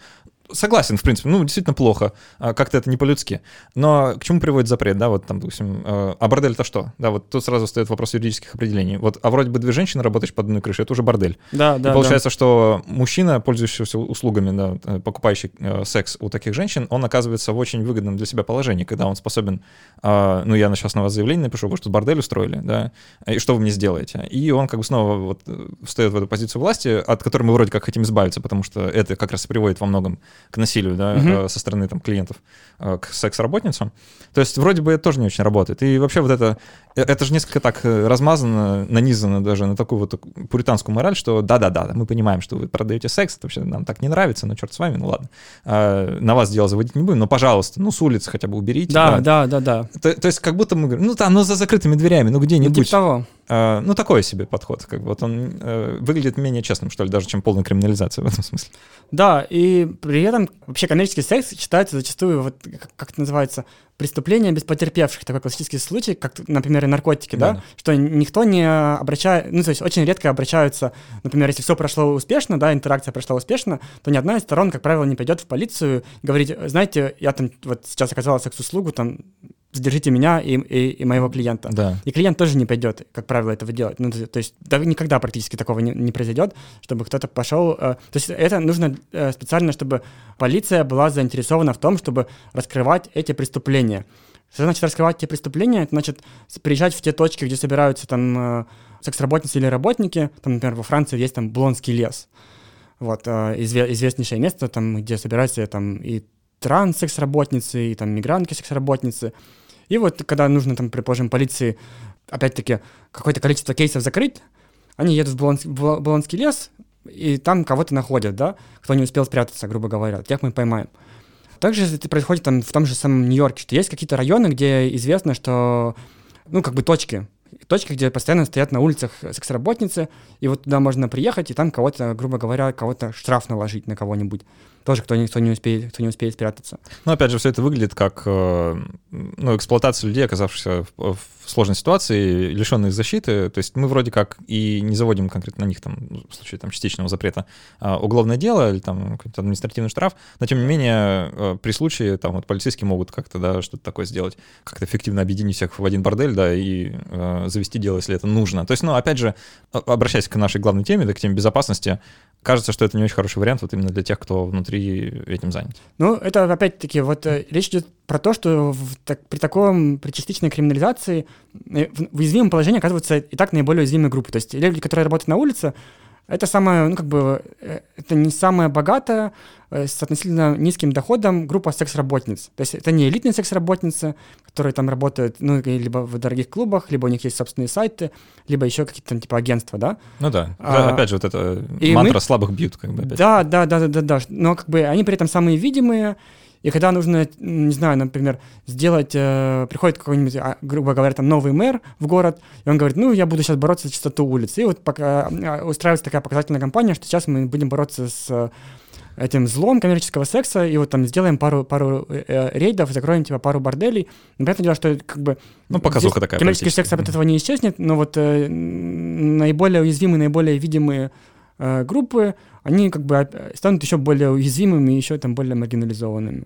Согласен, в принципе, ну, действительно плохо, а как-то это не по-людски. Но к чему приводит запрет, да, вот там, допустим, э, а бордель это что? Да, вот тут сразу стоит вопрос юридических определений. Вот, а вроде бы две женщины, работающие под одной крышей, это уже бордель. Да, да, И получается, да. что мужчина, пользующийся услугами, да, э, покупающий секс у таких женщин, он оказывается в очень выгодном для себя положении, когда он способен, ну, я сейчас на вас заявление напишу, вы что, бордель устроили, да, и что вы мне сделаете? И он как бы снова вот встает в эту позицию власти, от которой мы вроде как хотим избавиться, потому что это как раз и приводит во многом к насилию, да, угу. со стороны там клиентов э, к секс-работницам. То есть вроде бы это тоже не очень работает. И вообще вот это, э, это же несколько так размазано, нанизано даже на такую вот пуританскую мораль, что да-да-да, мы понимаем, что вы продаете секс, это вообще нам так не нравится, но черт с вами, ну ладно. А, на вас дело заводить не будем, но, пожалуйста, ну с улицы хотя бы уберите. Да, да, да, да. То, то есть как будто мы говорим, ну там, ну за закрытыми дверями, ну где-нибудь. Ну, типа того. А, ну, такой себе подход. Как бы, вот он э, выглядит менее честным, что ли, даже, чем полная криминализация в этом смысле. Да, и при этом вообще коммерческий секс считается зачастую, вот, как, как это называется, преступление без потерпевших. Такой классический случай, как, например, и наркотики, да, да? что никто не обращает, ну, то есть очень редко обращаются, например, если все прошло успешно, да, интеракция прошла успешно, то ни одна из сторон, как правило, не пойдет в полицию говорить, знаете, я там вот сейчас оказала секс-услугу, там задержите меня и, и, и моего клиента. Да. И клиент тоже не пойдет, как правило, этого делать. Ну, то, есть да, никогда практически такого не, не произойдет, чтобы кто-то пошел. Э, то есть это нужно э, специально, чтобы полиция была заинтересована в том, чтобы раскрывать эти преступления. Что значит раскрывать эти преступления? Это значит приезжать в те точки, где собираются там э, секс-работницы или работники. Там, например, во Франции есть там Блонский лес. Вот, э, изве- известнейшее место, там, где собираются там и транс-секс-работницы, и там мигрантки-секс-работницы. И вот когда нужно, там, предположим, полиции, опять-таки, какое-то количество кейсов закрыть, они едут в, Болонский, в Болонский лес, и там кого-то находят, да, кто не успел спрятаться, грубо говоря, тех мы поймаем. Также это происходит там в том же самом Нью-Йорке, что есть какие-то районы, где известно, что, ну, как бы точки, точки, где постоянно стоят на улицах секс-работницы, и вот туда можно приехать, и там кого-то, грубо говоря, кого-то штраф наложить на кого-нибудь тоже кто никто не успеет, кто не успеет спрятаться. Но опять же, все это выглядит как э, ну, эксплуатация людей, оказавшихся в, в сложной ситуации, лишенных защиты. То есть мы вроде как и не заводим конкретно на них там, в случае там, частичного запрета а, уголовное дело или там какой-то административный штраф, но тем не менее э, при случае там вот полицейские могут как-то да, что-то такое сделать, как-то эффективно объединить всех в один бордель, да, и э, завести дело, если это нужно. То есть, ну, опять же, обращаясь к нашей главной теме, да, к теме безопасности, кажется, что это не очень хороший вариант вот именно для тех, кто внутри этим занят. Ну, это опять-таки, вот э, речь идет про то, что в, так, при таком, при частичной криминализации э, в, в уязвимом положении оказываются и так наиболее уязвимые группы. То есть люди, которые работают на улице, это самое, ну, как бы, э, это не самая богатая, с относительно низким доходом группа секс-работниц. То есть это не элитные секс-работницы, которые там работают, ну, либо в дорогих клубах, либо у них есть собственные сайты, либо еще какие-то там, типа, агентства, да? Ну да. А, опять же, вот это мантра мы... слабых бьют, как бы. Опять. Да, да, да, да, да, да. Но как бы они при этом самые видимые, и когда нужно, не знаю, например, сделать, э, приходит какой-нибудь, а, грубо говоря, там новый мэр в город, и он говорит, ну, я буду сейчас бороться за чистоту улиц. И вот пока а, устраивается такая показательная кампания, что сейчас мы будем бороться с э, этим злом коммерческого секса, и вот там сделаем пару, пару э, э рейдов, закроем типа пару борделей. Но понятное дело, что как бы... Ну, показуха такая. Коммерческий секс от этого не исчезнет, но вот э, наиболее уязвимые, наиболее видимые э, группы, они как бы станут еще более уязвимыми, еще там более маргинализованными.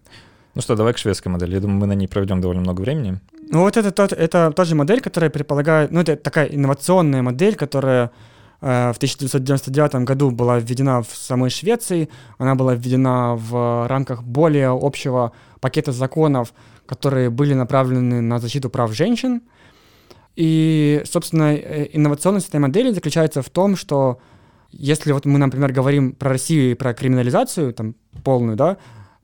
Ну что, давай к шведской модели. Я думаю, мы на ней проведем довольно много времени. Ну вот это, тот, это тоже модель, которая предполагает, ну это такая инновационная модель, которая э, в 1999 году была введена в самой Швеции. Она была введена в рамках более общего пакета законов, которые были направлены на защиту прав женщин. И, собственно, э, инновационность этой модели заключается в том, что если вот мы, например, говорим про Россию и про криминализацию там полную, да,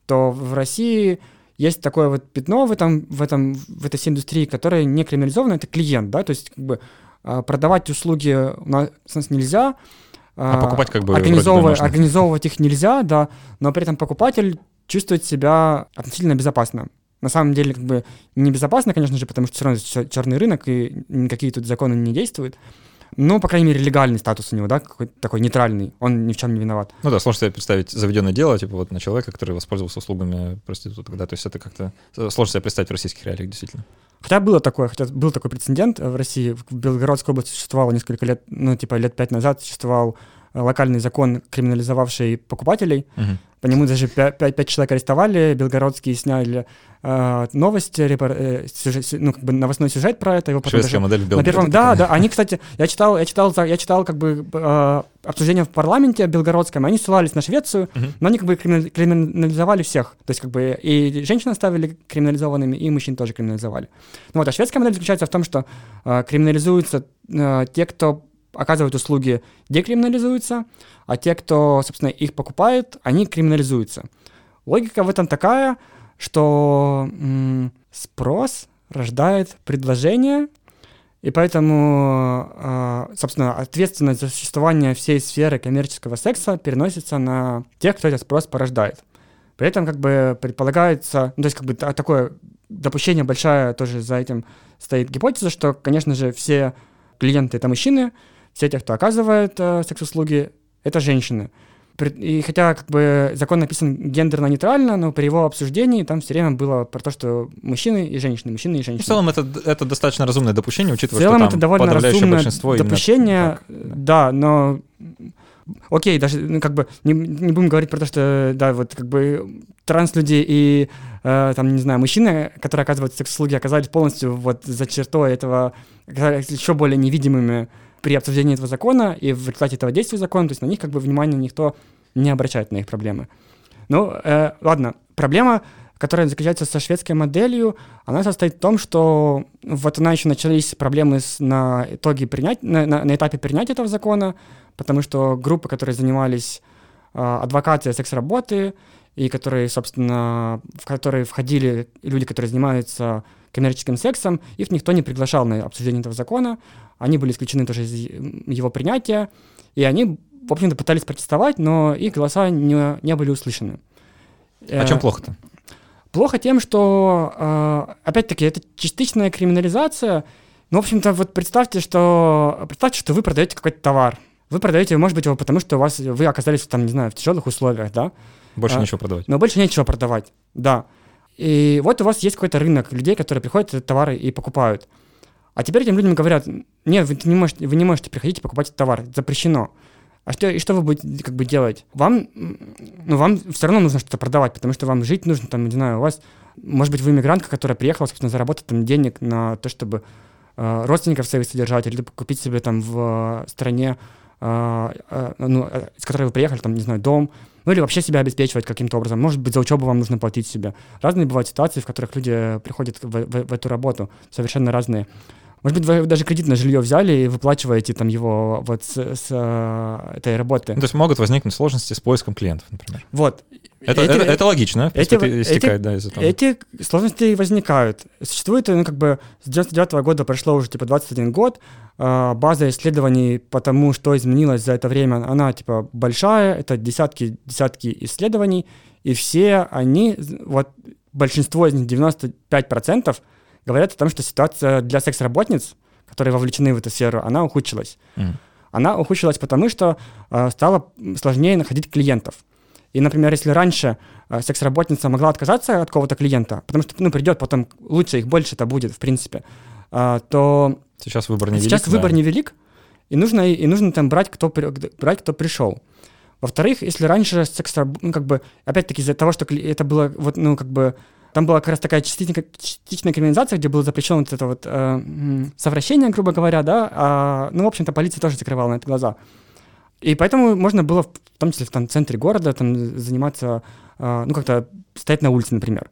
то в России есть такое вот пятно в этом, в этом, в этой всей индустрии, которое не криминализовано, это клиент, да, то есть как бы продавать услуги у нас, у нас нельзя, а, а покупать как бы организовывать, организовывать их нельзя, да, но при этом покупатель чувствует себя относительно безопасно. На самом деле, как бы небезопасно, конечно же, потому что все равно черный рынок, и никакие тут законы не действуют. Ну, по крайней мере, легальный статус у него, да, какой-то такой нейтральный, он ни в чем не виноват. Ну да, сложно себе представить заведенное дело, типа вот на человека, который воспользовался услугами проституток, да, то есть это как-то сложно себе представить в российских реалиях, действительно. Хотя было такое, хотя был такой прецедент в России. В Белгородской области существовало несколько лет, ну, типа лет пять назад существовал э, локальный закон, криминализовавший покупателей. Мгм. По нему даже 5, человек арестовали, белгородские сняли э, новости, репор- э, сюжет- сю- ну, как бы новостной сюжет про это. Его потом Шведская даже- модель в на первом, да, да, они, кстати, я читал, я читал, я читал как бы э, обсуждение в парламенте белгородском, они ссылались на Швецию, Мгм. но они как бы криминали- криминализовали всех, то есть как бы и женщин оставили криминализованными, и мужчин тоже криминализовали. Ну вот, а шведская модель заключается в том, что э, криминализуются э, те, кто оказывают услуги, декриминализуются, а те, кто, собственно, их покупает, они криминализуются. Логика в этом такая, что м, спрос рождает предложение, и поэтому, э, собственно, ответственность за существование всей сферы коммерческого секса переносится на тех, кто этот спрос порождает. При этом как бы предполагается, ну, то есть как бы та- такое допущение большое тоже за этим стоит гипотеза, что, конечно же, все клиенты — это мужчины, все те, кто оказывает э, секс-услуги, это женщины. И хотя как бы закон написан гендерно-нейтрально, но при его обсуждении там все время было про то, что мужчины и женщины, мужчины и женщины. В целом это, это достаточно разумное допущение, В учитывая, целом что это там довольно подавляющее большинство именно допущение, так, да. да, но окей, даже ну, как бы не, не будем говорить про то, что да, вот как бы транслюди и э, там не знаю мужчины, которые оказывают секс-услуги, оказались полностью вот за чертой этого оказались еще более невидимыми при обсуждении этого закона и в результате этого действия закона, то есть на них как бы внимание никто не обращает на их проблемы. Ну, э, ладно, проблема, которая заключается со шведской моделью, она состоит в том, что вот она еще начались проблемы с, на итоге принять, на, на- на этапе принятия этого закона, потому что группы, которые занимались э, адвокацией секс-работы, и которые, собственно, в которые входили люди, которые занимаются коммерческим сексом, их никто не приглашал на обсуждение этого закона, они были исключены тоже из его принятия, и они, в общем-то, пытались протестовать, но их голоса не, не были услышаны. А Э, чем плохо-то? Плохо тем, что, э, опять-таки, это частичная криминализация. Ну, в общем-то, вот представьте, что представьте, что вы продаете какой-то товар. Вы продаете, может быть, его потому, что у вас вы оказались там, не знаю, в тяжелых условиях, да, Больше а, ничего продавать. но больше нечего продавать, да. И вот у вас есть какой-то рынок людей, которые приходят товары и покупают. А теперь этим людям говорят, нет, вы не можете, вы не можете приходить и покупать этот товар, запрещено. А что, и что вы будете как бы делать? Вам, ну, вам все равно нужно что-то продавать, потому что вам жить нужно, там, не знаю, у вас, может быть, вы иммигрантка, которая приехала, собственно, заработать там денег на то, чтобы э, родственников своих содержать, или купить себе там в э, стране, э, э, ну, э, из которой вы приехали, там, не знаю, дом, ну или вообще себя обеспечивать каким-то образом. Может быть, за учебу вам нужно платить себе. Разные бывают ситуации, в которых люди приходят в, в- в эту работу, совершенно разные. Может быть, вы даже кредит на жилье взяли и выплачиваете там его вот с, с, э, этой работы. Ну, то есть могут возникнуть сложности с поиском клиентов, например. Вот. Это, Эти- это, это логично, эти- принципе, эти- истекает, да, из этого. Эти сложности возникают. Существует, ну, как бы, с 99 года прошло уже, типа, 21 год. А, База исследований по тому, что изменилось за это время, она, типа, большая. Это десятки, десятки исследований. И все они, вот, большинство из них, 95%, говорят о том, что ситуация для секс-работниц, которые вовлечены в эту сферу, она ухудшилась. Мгм. Она ухудшилась потому, что э, стало сложнее находить клиентов. И, например, если раньше э, секс-работница могла отказаться от какого-то клиента, потому что, ну, придет потом, лучше их больше это будет, в принципе, э, то Сейчас выбор не сейчас велик, выбор да. невелик, и нужно, и нужно там брать, кто, брать, кто пришел. Во-вторых, если раньше секс, ну, как бы, опять-таки из-за того, что это было, вот, ну, как бы, там была как раз такая частичная, частичная криминализация, где было запрещено вот это вот э, совращение, грубо говоря, да, а, ну, в общем-то, полиция тоже закрывала на это глаза. И поэтому можно было, в том числе в там, центре города, там, заниматься, э, ну, как-то стоять на улице, например.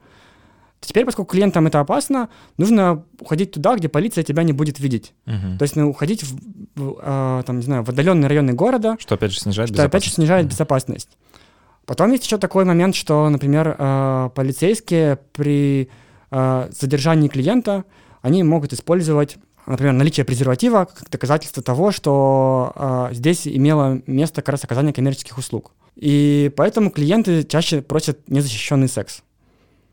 Теперь, поскольку клиентам это опасно, нужно уходить туда, где полиция тебя не будет видеть. Мгм. То есть, ну, уходить в, в, а, там, не знаю, в отдаленные районы города, Что опять же снижает что опять же безопасность. снижает Мгм. безопасность. Потом есть еще такой момент, что, например, а, полицейские при а, задержании клиента, они могут использовать, например, наличие презерватива как доказательство того, что а, здесь имело место как раз оказание коммерческих услуг. И поэтому клиенты чаще просят незащищенный секс.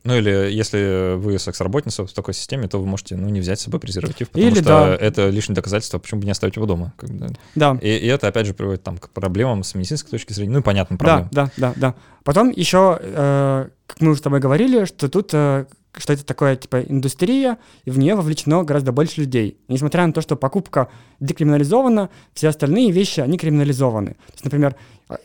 Ну или если вы секс-работница в такой системе, то вы можете ну, не взять с собой презерватив, потому Или что да. это лишнее доказательство, почему бы не оставить его дома. как бы, да. Да. И, и это, опять же, приводит там, к проблемам с медицинской точки зрения, ну и понятным Да, проблемам. да, да, да. Потом еще, э, как мы уже с тобой говорили, что тут э, что это такое, типа, индустрия, и в нее вовлечено гораздо больше людей. несмотря на то, что покупка декриминализована, все остальные вещи, они криминализованы. То есть, например,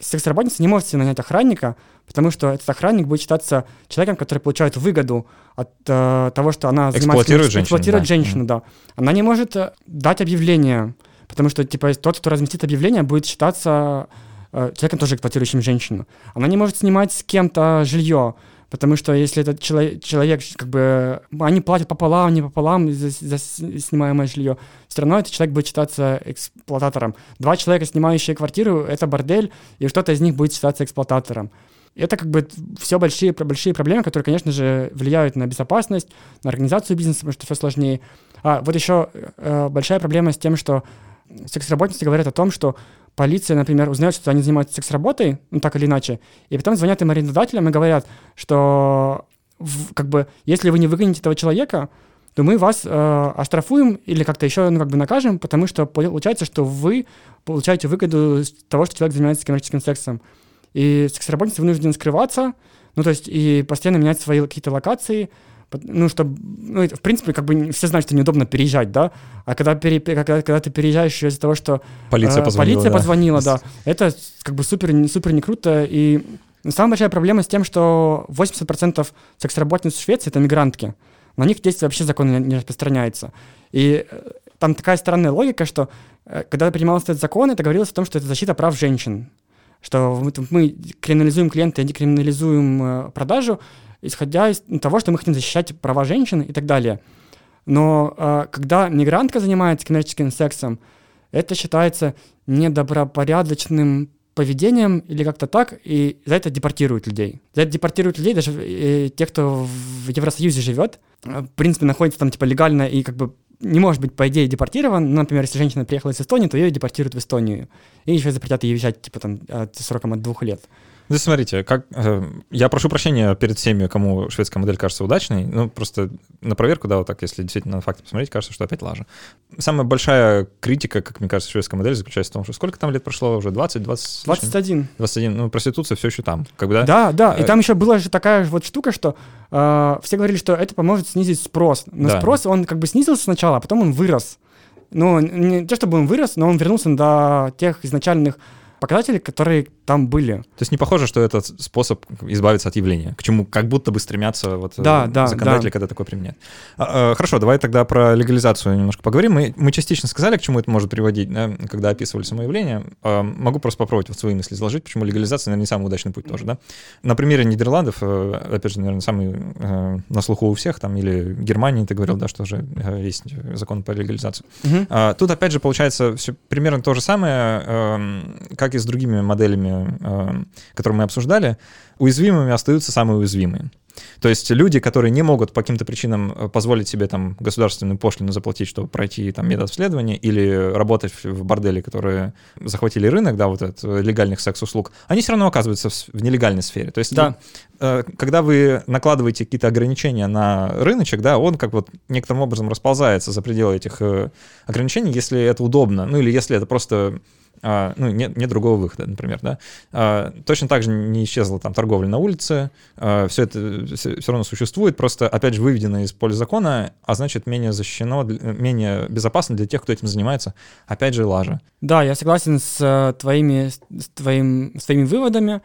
секс-работница не может себе нанять охранника, потому что этот охранник будет считаться человеком, который получает выгоду от э, того, что она эксплуатирует женщину. Эксплуатирует да. женщину, да. Она не может э, дать объявление, потому что, типа, тот, кто разместит объявление, будет считаться э, человеком, тоже эксплуатирующим женщину. Она не может снимать с кем-то жилье, Потому что если этот человек, человек как бы, они платят пополам, не пополам за, за снимаемое жилье, все равно этот человек будет считаться эксплуататором. Два человека, снимающие квартиру, это бордель, и кто-то из них будет считаться эксплуататором. Это как бы все большие, большие проблемы, которые, конечно же, влияют на безопасность, на организацию бизнеса, потому что все сложнее. А вот еще э, большая проблема с тем, что секс-работницы говорят о том, что полиция, например, узнает, что они занимаются секс-работой, ну так или иначе, и потом звонят им арендодателям и говорят, что в, как бы, если вы не выгоните этого человека, то мы вас э, оштрафуем или как-то еще ну, как бы накажем, потому что получается, что вы получаете выгоду с того, что человек занимается коммерческим сексом. И секс-работницы вынуждены скрываться, ну, то есть и постоянно менять свои какие-то локации, ну, чтобы, ну, в принципе, как бы все знают, что неудобно переезжать, да, а когда, пере, когда, когда ты переезжаешь из-за того, что полиция э, позвонила, полиция да. позвонила, да, это как бы супер, супер не круто, и самая большая проблема с тем, что 80% секс-работниц в Швеции — это мигрантки, на них действие вообще закон не распространяется, и э, там такая странная логика, что э, когда принимался этот закон, это говорилось о том, что это защита прав женщин, что мы криминализуем клиента и декриминализуем э, продажу, исходя из того, что мы хотим защищать права женщин и так далее. Но э, когда мигрантка занимается коммерческим сексом, это считается недобропорядочным поведением или как-то так, и за это депортируют людей. За это депортируют людей даже э, тех, кто в Евросоюзе живет, в принципе, находится там типа легально и как бы не может быть, по идее, депортирован. Ну, например, если женщина приехала из Эстонии, то ее депортируют в Эстонию. И еще запретят ей уезжать, типа, там, сроком от двух лет. Ну, смотрите, как, э, я прошу прощения перед всеми, кому шведская модель кажется удачной. Ну, просто на проверку, да, вот так, если действительно на факты посмотреть, кажется, что опять лажа. Самая большая критика, как мне кажется, шведской модели заключается в том, что сколько там лет прошло уже? 20, 20? 21. 21. Ну, проституция все еще там. Когда... Да, да. И э, там еще была же такая вот штука, что э, все говорили, что это поможет снизить спрос. Но да. спрос, он как бы снизился сначала, а потом он вырос. Ну, не то чтобы он вырос, но он вернулся до тех изначальных показатели, которые там были. То есть не похоже, что это способ избавиться от явления, к чему как будто бы стремятся вот да, э, да, законодатели, да. когда такое применяют. А, а, хорошо, давай тогда про легализацию немножко поговорим. Мы, мы частично сказали, к чему это может приводить, да, когда описывали само явление. А, могу просто попробовать вот свои мысли изложить, почему легализация, наверное, не самый удачный путь тоже. Да? На примере Нидерландов, э, опять же, наверное, самый э, на слуху у всех, там, или Германии, ты говорил, да, что уже есть закон по легализации. Угу. Тут, опять же, получается все примерно то же самое, как и с другими моделями, э, которые мы обсуждали, уязвимыми остаются самые уязвимые. То есть люди, которые не могут по каким-то причинам э, позволить себе там государственную пошлину заплатить, чтобы пройти там метод обследования, или работать в борделе, которые захватили рынок, да, вот этот э, легальных секс-услуг, они все равно оказываются в нелегальной сфере. То есть да. когда вы накладываете какие-то ограничения на рыночек, да, он как вот некоторым образом расползается за пределы этих ограничений, если это удобно, ну или если это просто а, ну, нет, нет другого выхода, например, да. А, точно так же не исчезла там торговля на улице, а, все это все, все равно существует, просто, опять же, выведено из поля закона, а значит, менее защищено, менее безопасно для тех, кто этим занимается, опять же, лажа. Да, я согласен с э, твоими, с, твоим, с твоими выводами,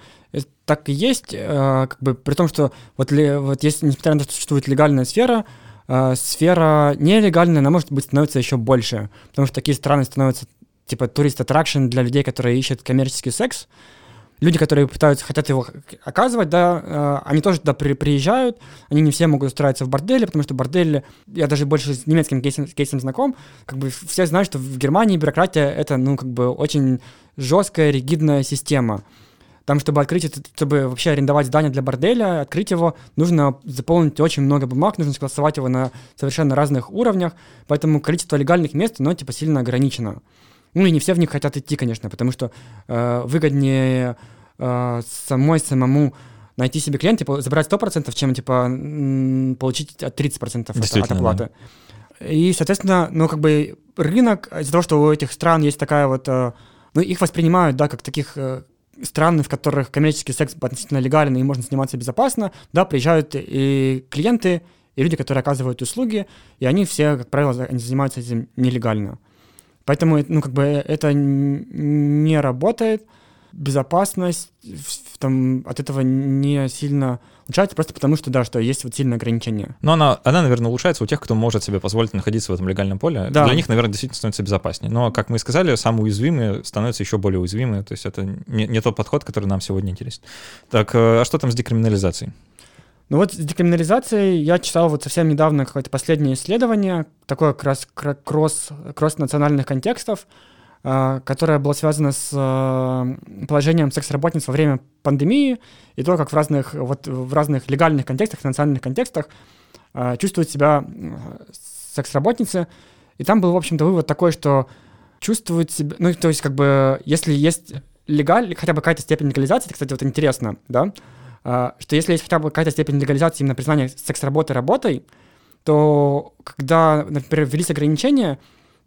так и есть, э, как бы, при том, что вот, вот если, несмотря на то, что существует легальная сфера, э, сфера нелегальная, она может быть становится еще больше, потому что такие страны становятся типа турист-аттракшн для людей, которые ищут коммерческий секс. Люди, которые пытаются, хотят его оказывать, да, э, они тоже туда при, приезжают, они не все могут устраиваться в борделе, потому что бордель, я даже больше с немецким кейсом, кейсом знаком, как бы все знают, что в Германии бюрократия — это, ну, как бы очень жесткая, ригидная система. Там, чтобы открыть чтобы вообще арендовать здание для борделя, открыть его, нужно заполнить очень много бумаг, нужно согласовать его на совершенно разных уровнях, поэтому количество легальных мест, оно, типа, сильно ограничено. Ну и не все в них хотят идти, конечно, потому что э, выгоднее э, самой самому найти себе клиента, типа, забрать 100%, чем, типа, получить 30% от, от оплаты. Да. И, соответственно, ну, как бы рынок, из-за того, что у этих стран есть такая вот... Э, ну, их воспринимают, да, как таких э, стран, в которых коммерческий секс относительно легален и можно сниматься безопасно, да, приезжают и клиенты, и люди, которые оказывают услуги, и они все, как правило, они занимаются этим нелегально. Поэтому, ну, как бы это не работает, безопасность там, от этого не сильно улучшается, просто потому что, да, что есть вот сильное ограничение. Но она, она, наверное, улучшается у тех, кто может себе позволить находиться в этом легальном поле. Да. Для них, наверное, действительно становится безопаснее. Но, как мы и сказали, самые уязвимые становятся еще более уязвимые. То есть это не, не тот подход, который нам сегодня интересен. Так, э, а что там с декриминализацией? Ну вот с декриминализацией я читал вот совсем недавно какое-то последнее исследование, такое как раз кросс, кросс национальных контекстов, а, которое было связано с а, положением секс-работниц во время пандемии и то, как в разных, вот, в разных легальных контекстах, национальных контекстах а, чувствуют себя секс-работницы. И там был, в общем-то, вывод такой, что чувствуют себя... Ну, то есть, как бы, если есть легаль, хотя бы какая-то степень легализации, это, кстати, вот интересно, да, что если есть хотя бы какая-то степень легализации именно признания секс-работы работой, то когда, например, ввелись ограничения,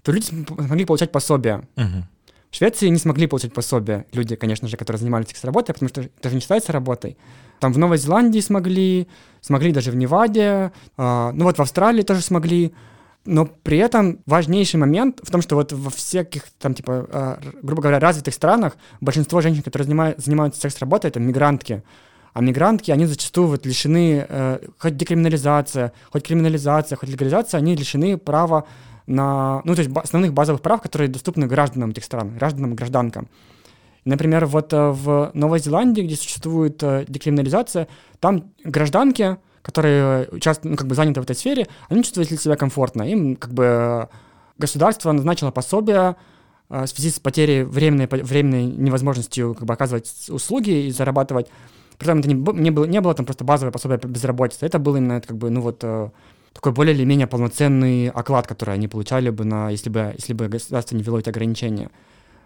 то люди смогли получать пособие. Угу. В Швеции не смогли получать пособие люди, конечно же, которые занимались секс-работой, потому что это же не считается работой. Там в Новой Зеландии смогли, смогли даже в Неваде, э, ну вот в Австралии тоже смогли. Но при этом важнейший момент в том, что вот во всяких там, типа, э, грубо говоря, развитых странах большинство женщин, которые занимают, занимаются секс-работой, это мигрантки. А мигрантки, они зачастую вот лишены, э, хоть декриминализация, хоть криминализация, хоть легализация, они лишены права на, ну, то есть основных базовых прав, которые доступны гражданам этих стран, гражданам и гражданкам. Например, вот э, в Новой Зеландии, где существует э, декриминализация, там гражданки, которые участвуют, ну, как бы заняты в этой сфере, они чувствуют себя комфортно. Им как бы государство назначило пособие э, в связи с потерей временной, временной невозможностью как бы оказывать услуги и зарабатывать. Притом это не, не, было, не было там просто базовое пособие по безработице, это было именно как бы, ну вот, такой более или менее полноценный оклад, который они получали бы, на, если, бы, если бы государство не ввело эти ограничения.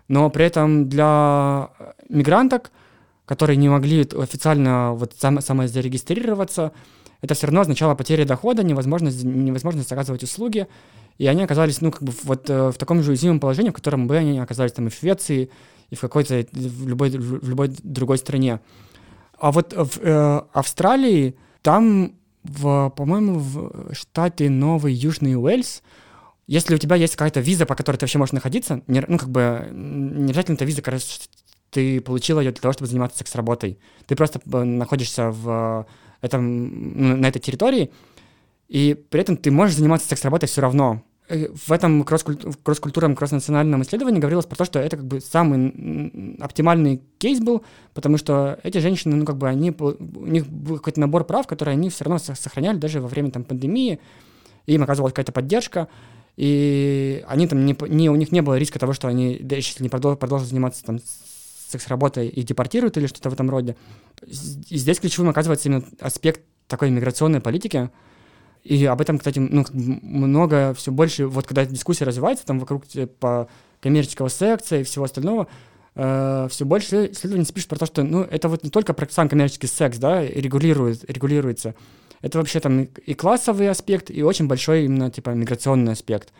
Но при этом для мигранток, которые не могли официально вот сам, самозарегистрироваться, это все равно означало потерю дохода, невозможность, невозможность оказывать услуги, и они оказались, ну, как бы вот э, в таком же уязвимом положении, в котором бы они оказались там и в Швеции, и в какой-то, в любой, в любой другой стране. А вот в э, Австралии там в, по-моему, в штате Новый Южный Уэльс, если у тебя есть какая-то виза, по которой ты вообще можешь находиться, не, ну, как бы, не обязательно эта виза, короче, ты получил ее для того, чтобы заниматься секс-работой. Ты просто э, находишься в этом, ну, на этой территории, и при этом ты можешь заниматься секс-работой все равно. Э, в этом кросс-культурном, кросс-национальном исследовании говорилось про то, что это как бы самый оптимальный кейс был, потому что эти женщины, ну, как бы они, у них был какой-то набор прав, которые они все равно сохраняли даже во время там пандемии, им оказывалась какая-то поддержка, и они там не, не, у них не было риска того, что они, да, если не продолжат, продолжат заниматься там секс-работой и депортируют или что-то в этом роде. И здесь ключевым оказывается именно аспект такой миграционной политики, и об этом, кстати, ну, много, все больше, вот когда дискуссия развивается там вокруг типа, коммерческого секса и всего остального, э, все больше исследований пишут про то, что ну, это вот не только про сам коммерческий секс, да, регулирует, регулируется, это вообще там и, классовый аспект, и очень большой именно типа миграционный аспект.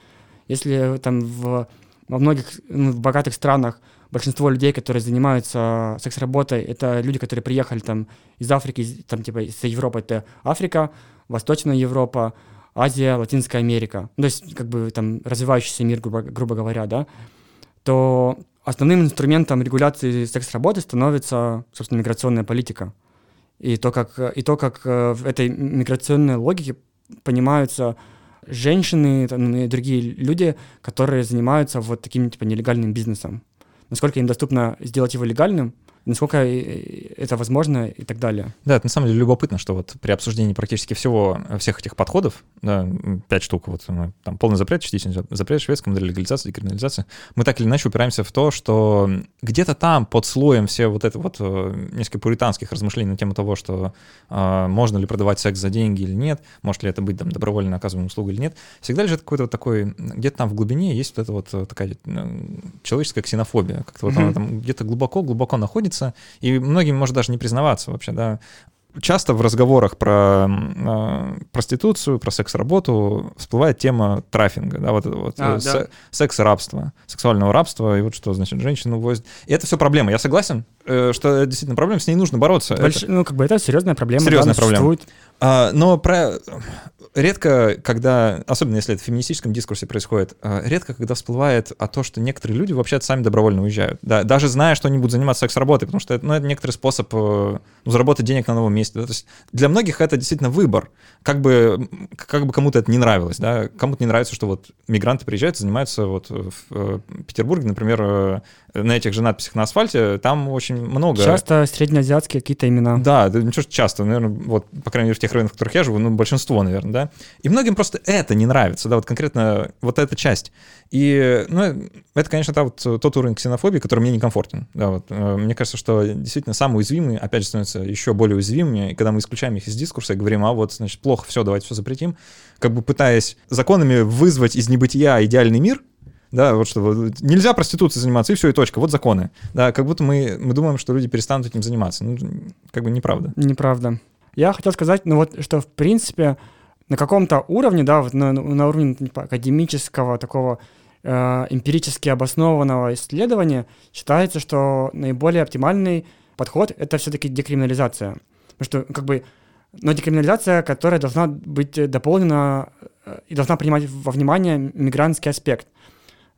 Если там в, во многих ну, в богатых странах большинство людей, которые занимаются секс-работой, это люди, которые приехали там из Африки, там типа из Европы, это Африка, Восточная Европа, Азия, Латинская Америка, ну, то есть как бы там развивающийся мир, грубо, грубо говоря, да, то основным инструментом регуляции секс-работы становится, собственно, миграционная политика. И то, как, и то, как э, в этой миграционной логике понимаются женщины там, и другие люди, которые занимаются вот таким типа нелегальным бизнесом. Насколько им доступно сделать его легальным – насколько это возможно и так далее. Да, это на самом деле любопытно, что вот при обсуждении практически всего, всех этих подходов, да, пять штук, вот там полный запрет, частичный запрет, шведская модель легализации, декриминализации, мы так или иначе упираемся в то, что где-то там под слоем все вот это вот э, несколько пуританских размышлений на тему того, что э, можно ли продавать секс за деньги или нет, может ли это быть там добровольно оказываемая услуга или нет, всегда лежит какой-то вот такой, где-то там в глубине есть вот эта вот э, такая человеческая ксенофобия, как-то вот mm-hmm. она там где-то глубоко-глубоко находится, признаваться, и многим может даже не признаваться вообще, да. Часто в разговорах про э, проституцию, про секс-работу всплывает тема трафинга, да, вот это вот а, э, да. секс-рабство, сексуального рабства, и вот что значит женщину возят. И это все проблема, я согласен, что это действительно проблема, с ней нужно бороться. Больш... Это... Ну, как бы это серьезная проблема. Серьезная да, проблема. существует. А, но про редко, когда, особенно если это в феминистическом дискурсе происходит, э, редко, когда всплывает о том, что некоторые люди вообще сами добровольно уезжают. Да, даже зная, что они будут заниматься секс-работой, потому что это, ну, это некоторый способ э, ну, заработать денег на новом месте. Да? То есть для многих это действительно выбор. Как бы, как бы кому-то это не нравилось. Да? Кому-то не нравится, что вот мигранты приезжают занимаются вот в э, Петербурге, например, на этих же надписях на асфальте, там очень много... Часто среднеазиатские какие-то имена. Да, да ничего часто, наверное, вот, по крайней мере, в тех районах, в которых я живу, ну, большинство, наверное, да. И многим просто это не нравится, да, вот конкретно вот эта часть. И, ну, это, конечно, да, вот тот уровень ксенофобии, который мне некомфортен. Да, вот. Э, мне кажется, что действительно самые уязвимые, опять же, становятся еще более уязвимыми, и когда мы исключаем их из дискурса и говорим, а вот, значит, плохо, все, давайте все запретим, как бы пытаясь законами вызвать из небытия идеальный мир, да, вот что нельзя проституцией заниматься, и все, и точка, вот законы. Да, как будто мы, мы думаем, что люди перестанут этим заниматься. Ну, как бы неправда. Неправда. Я хотел сказать, ну вот, что в принципе на каком-то уровне, да, вот на, на уровне типа, академического такого э, эмпирически обоснованного исследования считается, что наиболее оптимальный подход — это все-таки декриминализация. Потому что, как бы, но декриминализация, которая должна быть дополнена э, и должна принимать во внимание мигрантский аспект.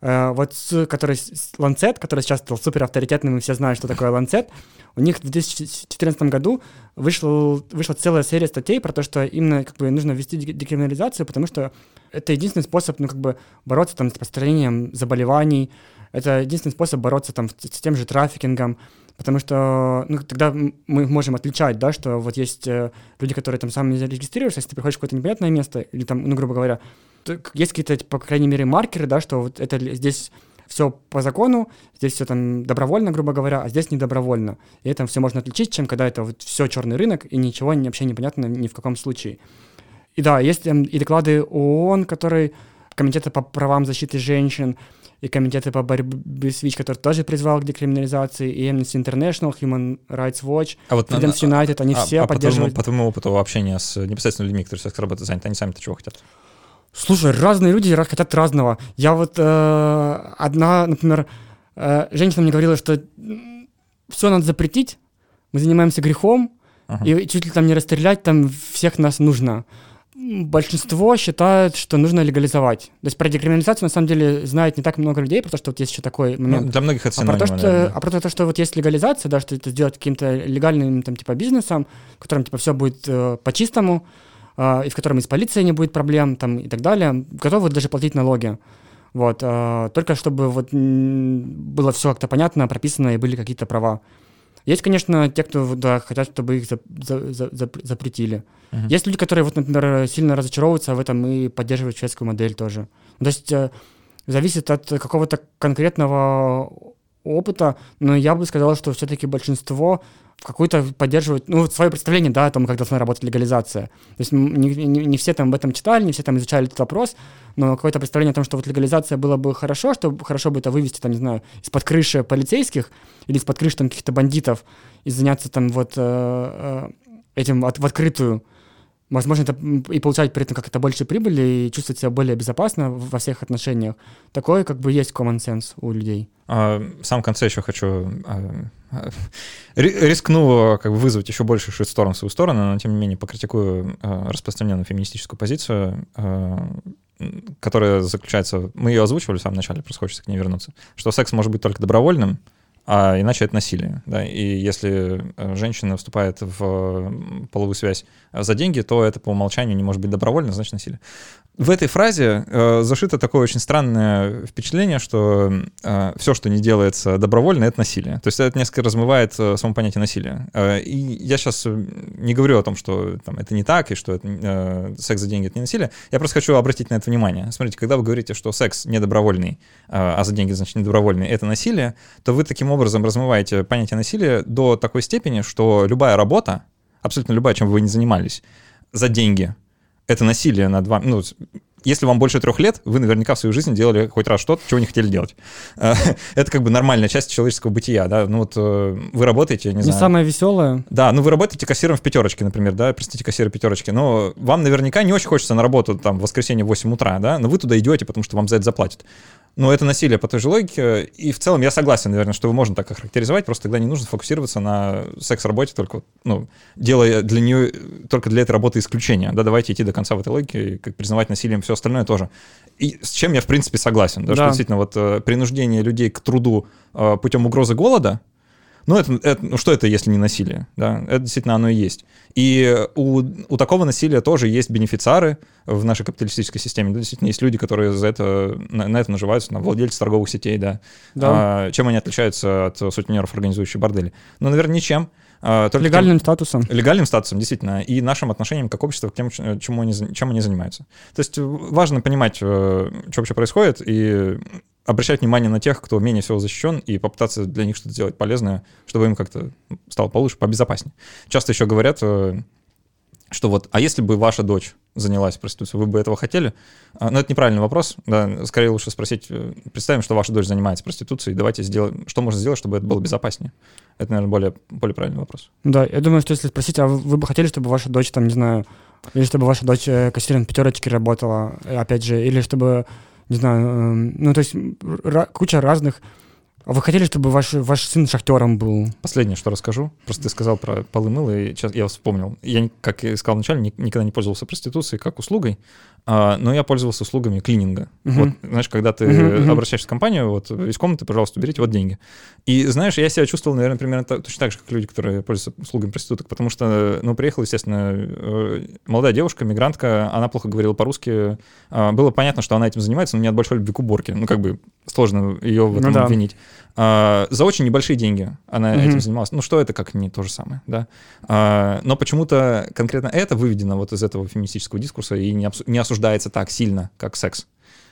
Э, вот который Lancet, который сейчас стал супер авторитетным, и все знают, что такое Lancet, у них в 2014 году вышел, вышла целая серия статей про то, что именно как бы нужно ввести декриминализацию, потому что это единственный способ, ну, как бы бороться там с распространением заболеваний, это единственный способ бороться там с тем же трафикингом, потому что ну, тогда мы можем отличать, да, что вот есть э, люди, которые там сами зарегистрируются, если ты приходишь в какое-то непонятное место, или там, ну, грубо говоря, есть какие-то, по крайней мере, маркеры, да, что вот это здесь все по закону, здесь все там добровольно, грубо говоря, а здесь не добровольно. И это все можно отличить, чем когда это вот все черный рынок и ничего вообще непонятно ни в каком случае. И да, есть там и доклады ООН, которые Комитета по правам защиты женщин, и Комитеты по борьбе с ВИЧ, который тоже призвал к декриминализации, и Amnesty International, Human Rights Watch, а вот Freedoms United, они а, все а поддерживают... По твоему, опыту общения с непосредственно людьми, которые с работой заняты, они сами-то чего хотят? Слушай, разные люди хотят разного. Я вот э, одна, например, э, женщина мне говорила, что все надо запретить, мы занимаемся грехом, ага. и чуть ли там не расстрелять, там всех нас нужно. Большинство считают, что нужно легализовать. То есть про декриминализацию на самом деле знает не так много людей, потому что вот есть еще такой ну, момент. Ну, для многих это а про, то, что, а про то, что вот есть легализация, да, что это сделать каким-то легальным там типа бизнесом, в котором типа все будет э, по-чистому, э, и в котором и с полицией не будет проблем там и так далее, готовы даже платить налоги. Вот, э, только чтобы вот было все как-то понятно, прописано и были какие-то права. Есть, конечно, те, кто да, хотят, чтобы их за, за, за, запретили. Uh-huh. Есть люди, которые, вот, например, сильно разочаровываются в этом и поддерживают шведскую модель тоже. То есть э, зависит от какого-то конкретного опыта, но я бы сказал, что все-таки большинство какую-то поддерживают, ну, свое представление, да, о том, как должна работать легализация. То есть не, не, не все там об этом читали, не все там изучали этот вопрос, но какое-то представление о том, что вот легализация было бы хорошо, что хорошо бы это вывести, там, не знаю, из-под крыши полицейских или из-под крыши там каких-то бандитов и заняться там вот э, э, этим от, в открытую. Возможно, это и получать при этом как-то больше прибыли и чувствовать себя более безопасно во всех отношениях. Такое как бы есть common sense у людей. А, в самом конце еще хочу а, а, рискну как бы вызвать еще больше шит-сторон в свою сторону, но тем не менее покритикую а, распространенную феминистическую позицию, а, которая заключается, мы ее озвучивали в самом начале, просто хочется к ней вернуться, что секс может быть только добровольным, а иначе это насилие. Да? И если э, женщина вступает в половую связь за деньги, то это по умолчанию не может быть добровольно, значит насилие в этой фразе э, зашито такое очень странное впечатление, что э, все, что не делается добровольно, это насилие. То есть это несколько размывает э, само понятие насилия. Э, и я сейчас не говорю о том, что там, это не так, и что это, э, секс за деньги — это не насилие. Я просто хочу обратить на это внимание. Смотрите, когда вы говорите, что секс недобровольный, э, а за деньги, значит, недобровольный — это насилие, то вы таким образом размываете понятие насилия до такой степени, что любая работа, абсолютно любая, чем бы вы ни занимались, за деньги — это насилие над вами. Ну, если вам больше трех лет, вы наверняка в своей жизни делали хоть раз что-то, чего не хотели делать. Это как бы нормальная часть человеческого бытия, да. Ну вот э, вы работаете, не, не знаю. Не самое веселое. Да, ну вы работаете кассиром в пятерочке, например, да, простите, кассиры пятерочки, но вам наверняка не очень хочется на работу там в воскресенье в 8 утра, да, но вы туда идете, потому что вам за это заплатят. Ну, это насилие по той же логике. И в целом я согласен, наверное, что его можно так охарактеризовать, просто тогда не нужно фокусироваться на секс-работе, только, ну, делая для нее, только для этой работы исключение. Да, давайте идти до конца в этой логике и как признавать насилием все остальное тоже. И с чем я, в принципе, согласен, да, да. что действительно вот э, принуждение людей к труду э, путем угрозы голода, ну, это, это, ну, что это, если не насилие? Да? Это действительно оно и есть. И у, у такого насилия тоже есть бенефициары в нашей капиталистической системе. Да, действительно, есть люди, которые за это, на, на это наживаются, на владельцы торговых сетей, да. да. А, чем они отличаются от сутенеров, организующих бордели? Ну, наверное, ничем. А, только легальным тем, статусом. Легальным статусом, действительно, и нашим отношением как общество к тем, чему они, чем они занимаются. То есть важно понимать, э, что вообще происходит, и обращать внимание на тех, кто менее всего защищен, и попытаться для них что-то сделать полезное, чтобы им как-то стало получше, побезопаснее. Часто еще говорят, э, что вот, а если бы ваша дочь занялась проституцией, вы бы этого хотели? А, Но ну, это неправильный вопрос. Да, скорее лучше спросить, э, представим, что ваша дочь занимается проституцией, давайте сделаем, что можно сделать, чтобы это было безопаснее? Это, наверное, более, более правильный вопрос. Да, я думаю, что если спросить, а вы бы хотели, чтобы ваша дочь, там, не знаю, или чтобы ваша дочь э, кассиром пятерочки работала, опять же, или чтобы не знаю, эм, ну, то есть куча разных а вы хотели, чтобы ваш, ваш сын шахтером был? Последнее, что расскажу. Просто ты сказал про полы мыла, и сейчас я вспомнил. Я, как и сказал вначале, никогда не пользовался проституцией как услугой, но я пользовался услугами клининга. Uh-huh. Вот, знаешь, когда ты uh-huh, обращаешься в компанию, вот, из комнаты, пожалуйста, уберите вот деньги. И, знаешь, я себя чувствовал, наверное, примерно точно так же, как люди, которые пользуются услугами проституток, потому что, ну, приехала, естественно, э, молодая девушка, мигрантка, она плохо говорила по-русски. А, было понятно, что она этим занимается, но не от большой любви к уборке. Ну, как бы сложно ее в этом ну, да. обвинить. А, за очень небольшие деньги она mm-hmm. этим занималась. Ну, что это, как не то же самое, да? А, но почему-то конкретно это выведено вот из этого феминистического дискурса и не, обсу- не осуждается так сильно, как секс.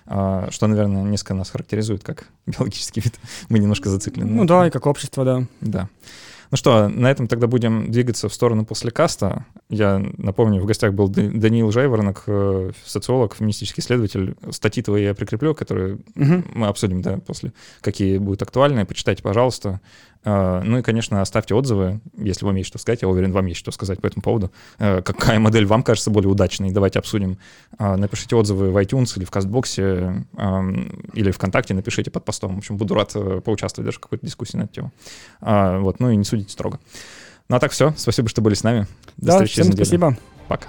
А, что, наверное, несколько нас характеризует как биологический вид. Мы немножко зациклены. Ну да, и как общество, да. Да. Ну что, на этом тогда будем двигаться в сторону после каста. Я напомню, в гостях был Даниил Жайворонок, э, социолог, феминистический исследователь. Статьи твои я прикреплю, которые угу. мы обсудим да, после, какие будут актуальны. Почитайте, пожалуйста. А, ну и, конечно, оставьте отзывы, если вам есть что сказать. Я уверен, вам есть что сказать по этому поводу. Э, какая модель вам кажется более удачной? Давайте обсудим. А, напишите отзывы в iTunes или в Кастбоксе, или ВКонтакте, напишите под постом. В общем, буду рад э, поучаствовать даже в какой-то дискуссии на эту тему. А, вот, ну и не судите строго. Ну а так все. Спасибо, что были с нами. До да, встречи всем спасибо. Пока.